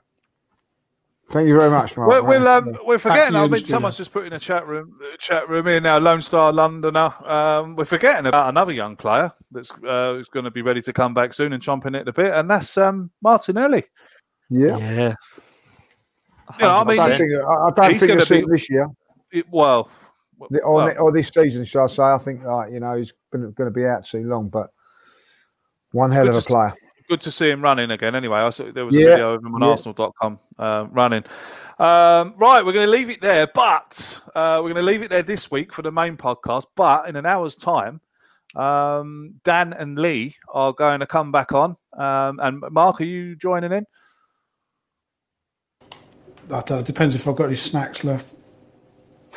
Thank you very much, Mark. We're, we'll, um, we're forgetting. I in the mean, someone's just put in a chat room. uh, Chat room here now. Lone Star Londoner. Um, we're forgetting about another young player that's uh, going to be ready to come back soon and chomping it a bit, and that's um, Martinelli. yeah. Yeah. You know, I I don't think, I I don't he's think gonna be- this year. it- well, The- Or, well, ne- or this season, shall I say? I think, like, you know, he's going to be out too long, but one hell of a to- player. Good to see him running again. Anyway, I saw there was a Yeah, video of him on yeah. Arsenal.com uh, running. Um, right, we're going to leave it there, but uh, we're going to leave it there this week for the main podcast. But in an hour's time, um, Dan and Lee are going to come back on. Um, and Mark, are you joining in? That don't know, it depends if I've got any snacks left.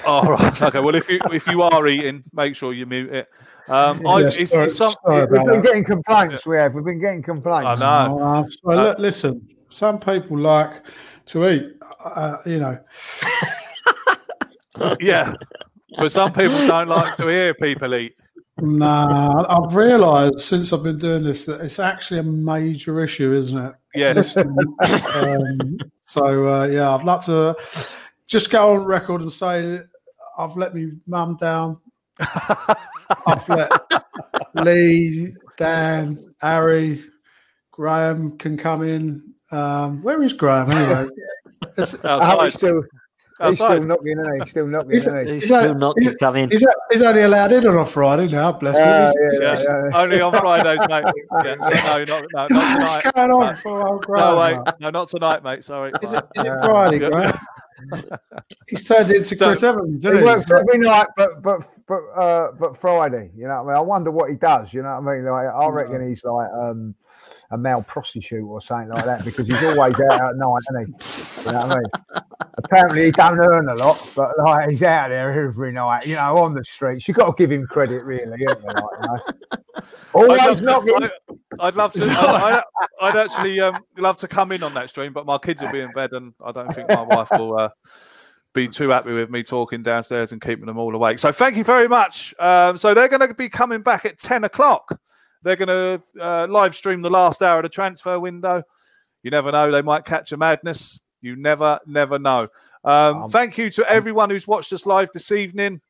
All right. Okay. Well, if you if you are eating, make sure you mute it. Um, I, Yes, it's, sorry- it's sorry We've been that. getting complaints. We have. We've been getting complaints. I know. Oh, I'm. Uh, Look, listen, some people like to eat, uh, you know. (laughs) yeah, but some people don't like to hear people eat. Nah, I've realised since I've been doing this that it's actually a major issue, isn't it? Yes. um, so uh, yeah, I'd like to just go on record and say I've let me mum down. I've let Lee, Dan, Harry, Graham can come in. Um, where is Graham anyway? It's- (laughs) Outside. he's still, he's Outside. still knocking in. He's still knocking He's- in. He's Is that- still not is- coming. He's, he's only allowed in on a Friday now, bless Yeah, him. yeah, Yes, yeah. only on Fridays, mate. Yeah, so no, not, no, not What's tonight. going on No. for old Graham? No, wait, mate? no, not tonight, mate. Sorry. Is it, is it Friday, Yeah. Graham? (laughs) He's turned into So- Chris Evans, He isn't he? works every night, but but but uh, but Friday. You know what I mean? I wonder what he does. You know what I mean? Like, I reckon he's like um, a male prostitute or something like that because he's always out at night, isn't he? You know what I mean? Apparently, he don't earn a lot, but like he's out there every night. You know, on the streets. You got to give him credit, really. Haven't? Like, you know? (laughs) I'd Always love, knocking. to, I, I'd love to. I, I, I'd actually um, love to come in on that stream, but my kids will be in bed, and I don't think my wife will uh, be too happy with me talking downstairs and keeping them all awake. So thank you very much. Um, so they're going to be coming back at ten o'clock. They're going to uh, live stream the last hour of the transfer window. You never know; they might catch a madness. You never, never know. Um, thank you to everyone who's watched us live this evening.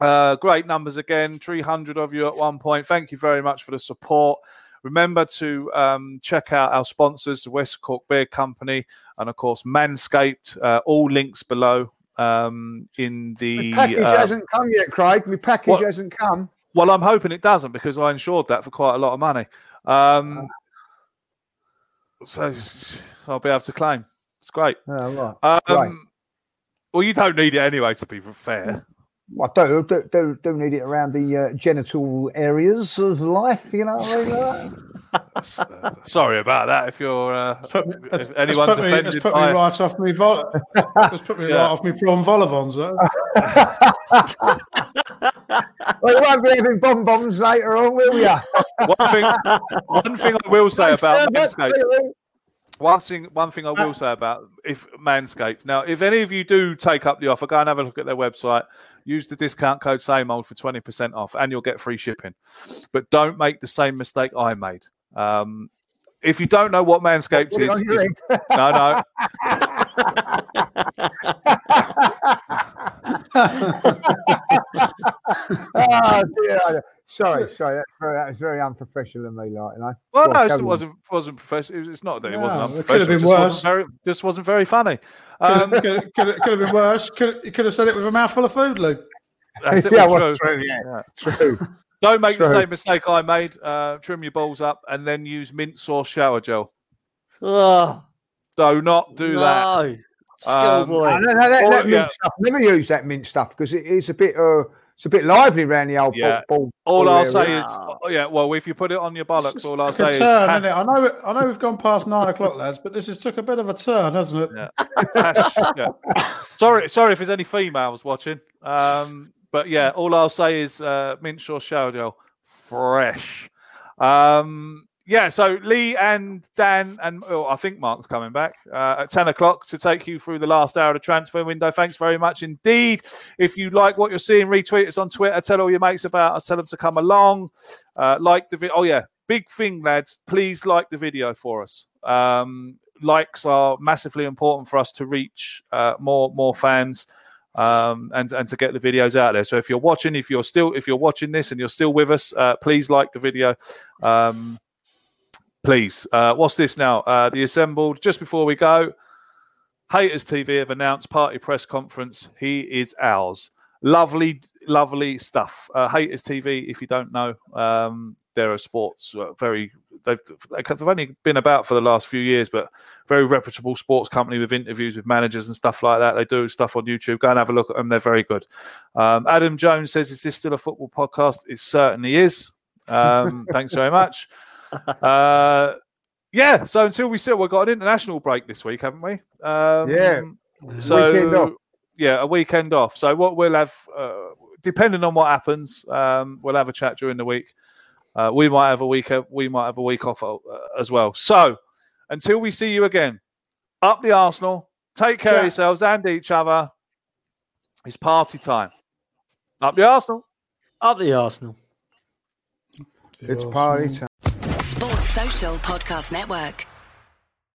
Uh, great numbers again, 300 of you at one point. Thank you very much for the support. Remember to um, check out our sponsors, the West Cork Beard Company, and of course Manscaped. Uh, all links below um, in the. My package uh, hasn't come yet, Craig. My package hasn't come. well, I'm hoping it doesn't because I insured that for quite a lot of money. Um, so I'll be able to claim. It's great. Oh, right. Um, Right. Well, you don't need it anyway, to be fair. I do, do, do, do need it around the uh, genital areas of life, you know. what I mean? Uh, (laughs) Sorry about that. If you're, uh, if anyone's put me, offended that's put by me it. right off me. Vol- (laughs) that's put me Yeah. right off me prawn vol-au-vents. (laughs) well, you won't be having bonbons later on, will you? one thing, one thing I will say about Manscaped. One thing, one thing I will say about if Manscaped. Now, if any of you do take up the offer, go and have a look at their website. Use the discount code same old for twenty percent off, and you'll get free shipping. But don't make the same mistake I made. Um, if you don't know what Manscaped Put it is, on your is- (laughs) no, no, oh, dear. Sorry, sorry. That's very, that was very unprofessional of me, like, you know. Well, Go no, it wasn't wasn't professional. It's not that it wasn't No, it could have unprofessional. It been just wasn't worse. very, just wasn't very funny. Um, could, could, could, could have been worse. Could, you could have said it with a mouthful of food, Luke. that's it. (laughs) Yeah, well, well, true. true, yeah. Yeah. True. Don't make the same mistake I made. Uh, trim your balls up and then use mint sauce shower gel. Oh, Do not do that. no. Schoolboy. No, no, no, that, Or- that yeah. stuff. Never use that mint stuff because it is a bit, uh, it's a bit lively around the old Yeah. ball. ball All ball I'll area. say is, oh, yeah, well, if you put it on your bollocks, all I'll It's a say is, turn, isn't it? I know, I know we've gone past nine o'clock, lads, but this has took a bit of a turn, hasn't it? Yeah. hash- yeah. (laughs) sorry, sorry if there's any females watching. Um, but yeah, all I'll say is uh, mint sauce shower fresh. Um, yeah, so Lee and Dan and I think Mark's coming back uh, at ten o'clock to take you through the last hour of the transfer window. Thanks very much indeed. If you like what you're seeing, retweet us on Twitter. Tell all your mates about us. Tell them to come along. Uh, like the video. Oh yeah, big thing, lads. Please like the video for us. Um, likes are massively important for us to reach uh, more more fans um, and and to get the videos out there. So if you're watching, if you're still if you're watching this and you're still with us, uh, please like the video. Um, please. Uh, what's this now? Uh, the assembled just before we go. Hayters TV have announced Partey press conference. He is ours. Lovely, lovely stuff. Uh, Hayters TV, if you don't know, um, they're a sports uh, very. They've, they've only been about for the last few years, but very reputable sports company with interviews with managers and stuff like that. They do stuff on YouTube. Go and have a look at them. They're very good. Um, Adam Jones says, "Is this still a football podcast?" It certainly is. Um, (laughs) thanks very much. Uh, yeah. So until we see, we've got an international break this week, haven't we? Um, Yeah. So yeah, a weekend off. So what we'll have, uh, depending on what happens, um, we'll have a chat during the week. Uh, we might have a week. We might have a week off uh, as well. So until we see you again, up the Arsenal. Take care of yourselves and each other. It's party time. Up the Arsenal. Up the Arsenal. It's party time. Sports Social Podcast Network.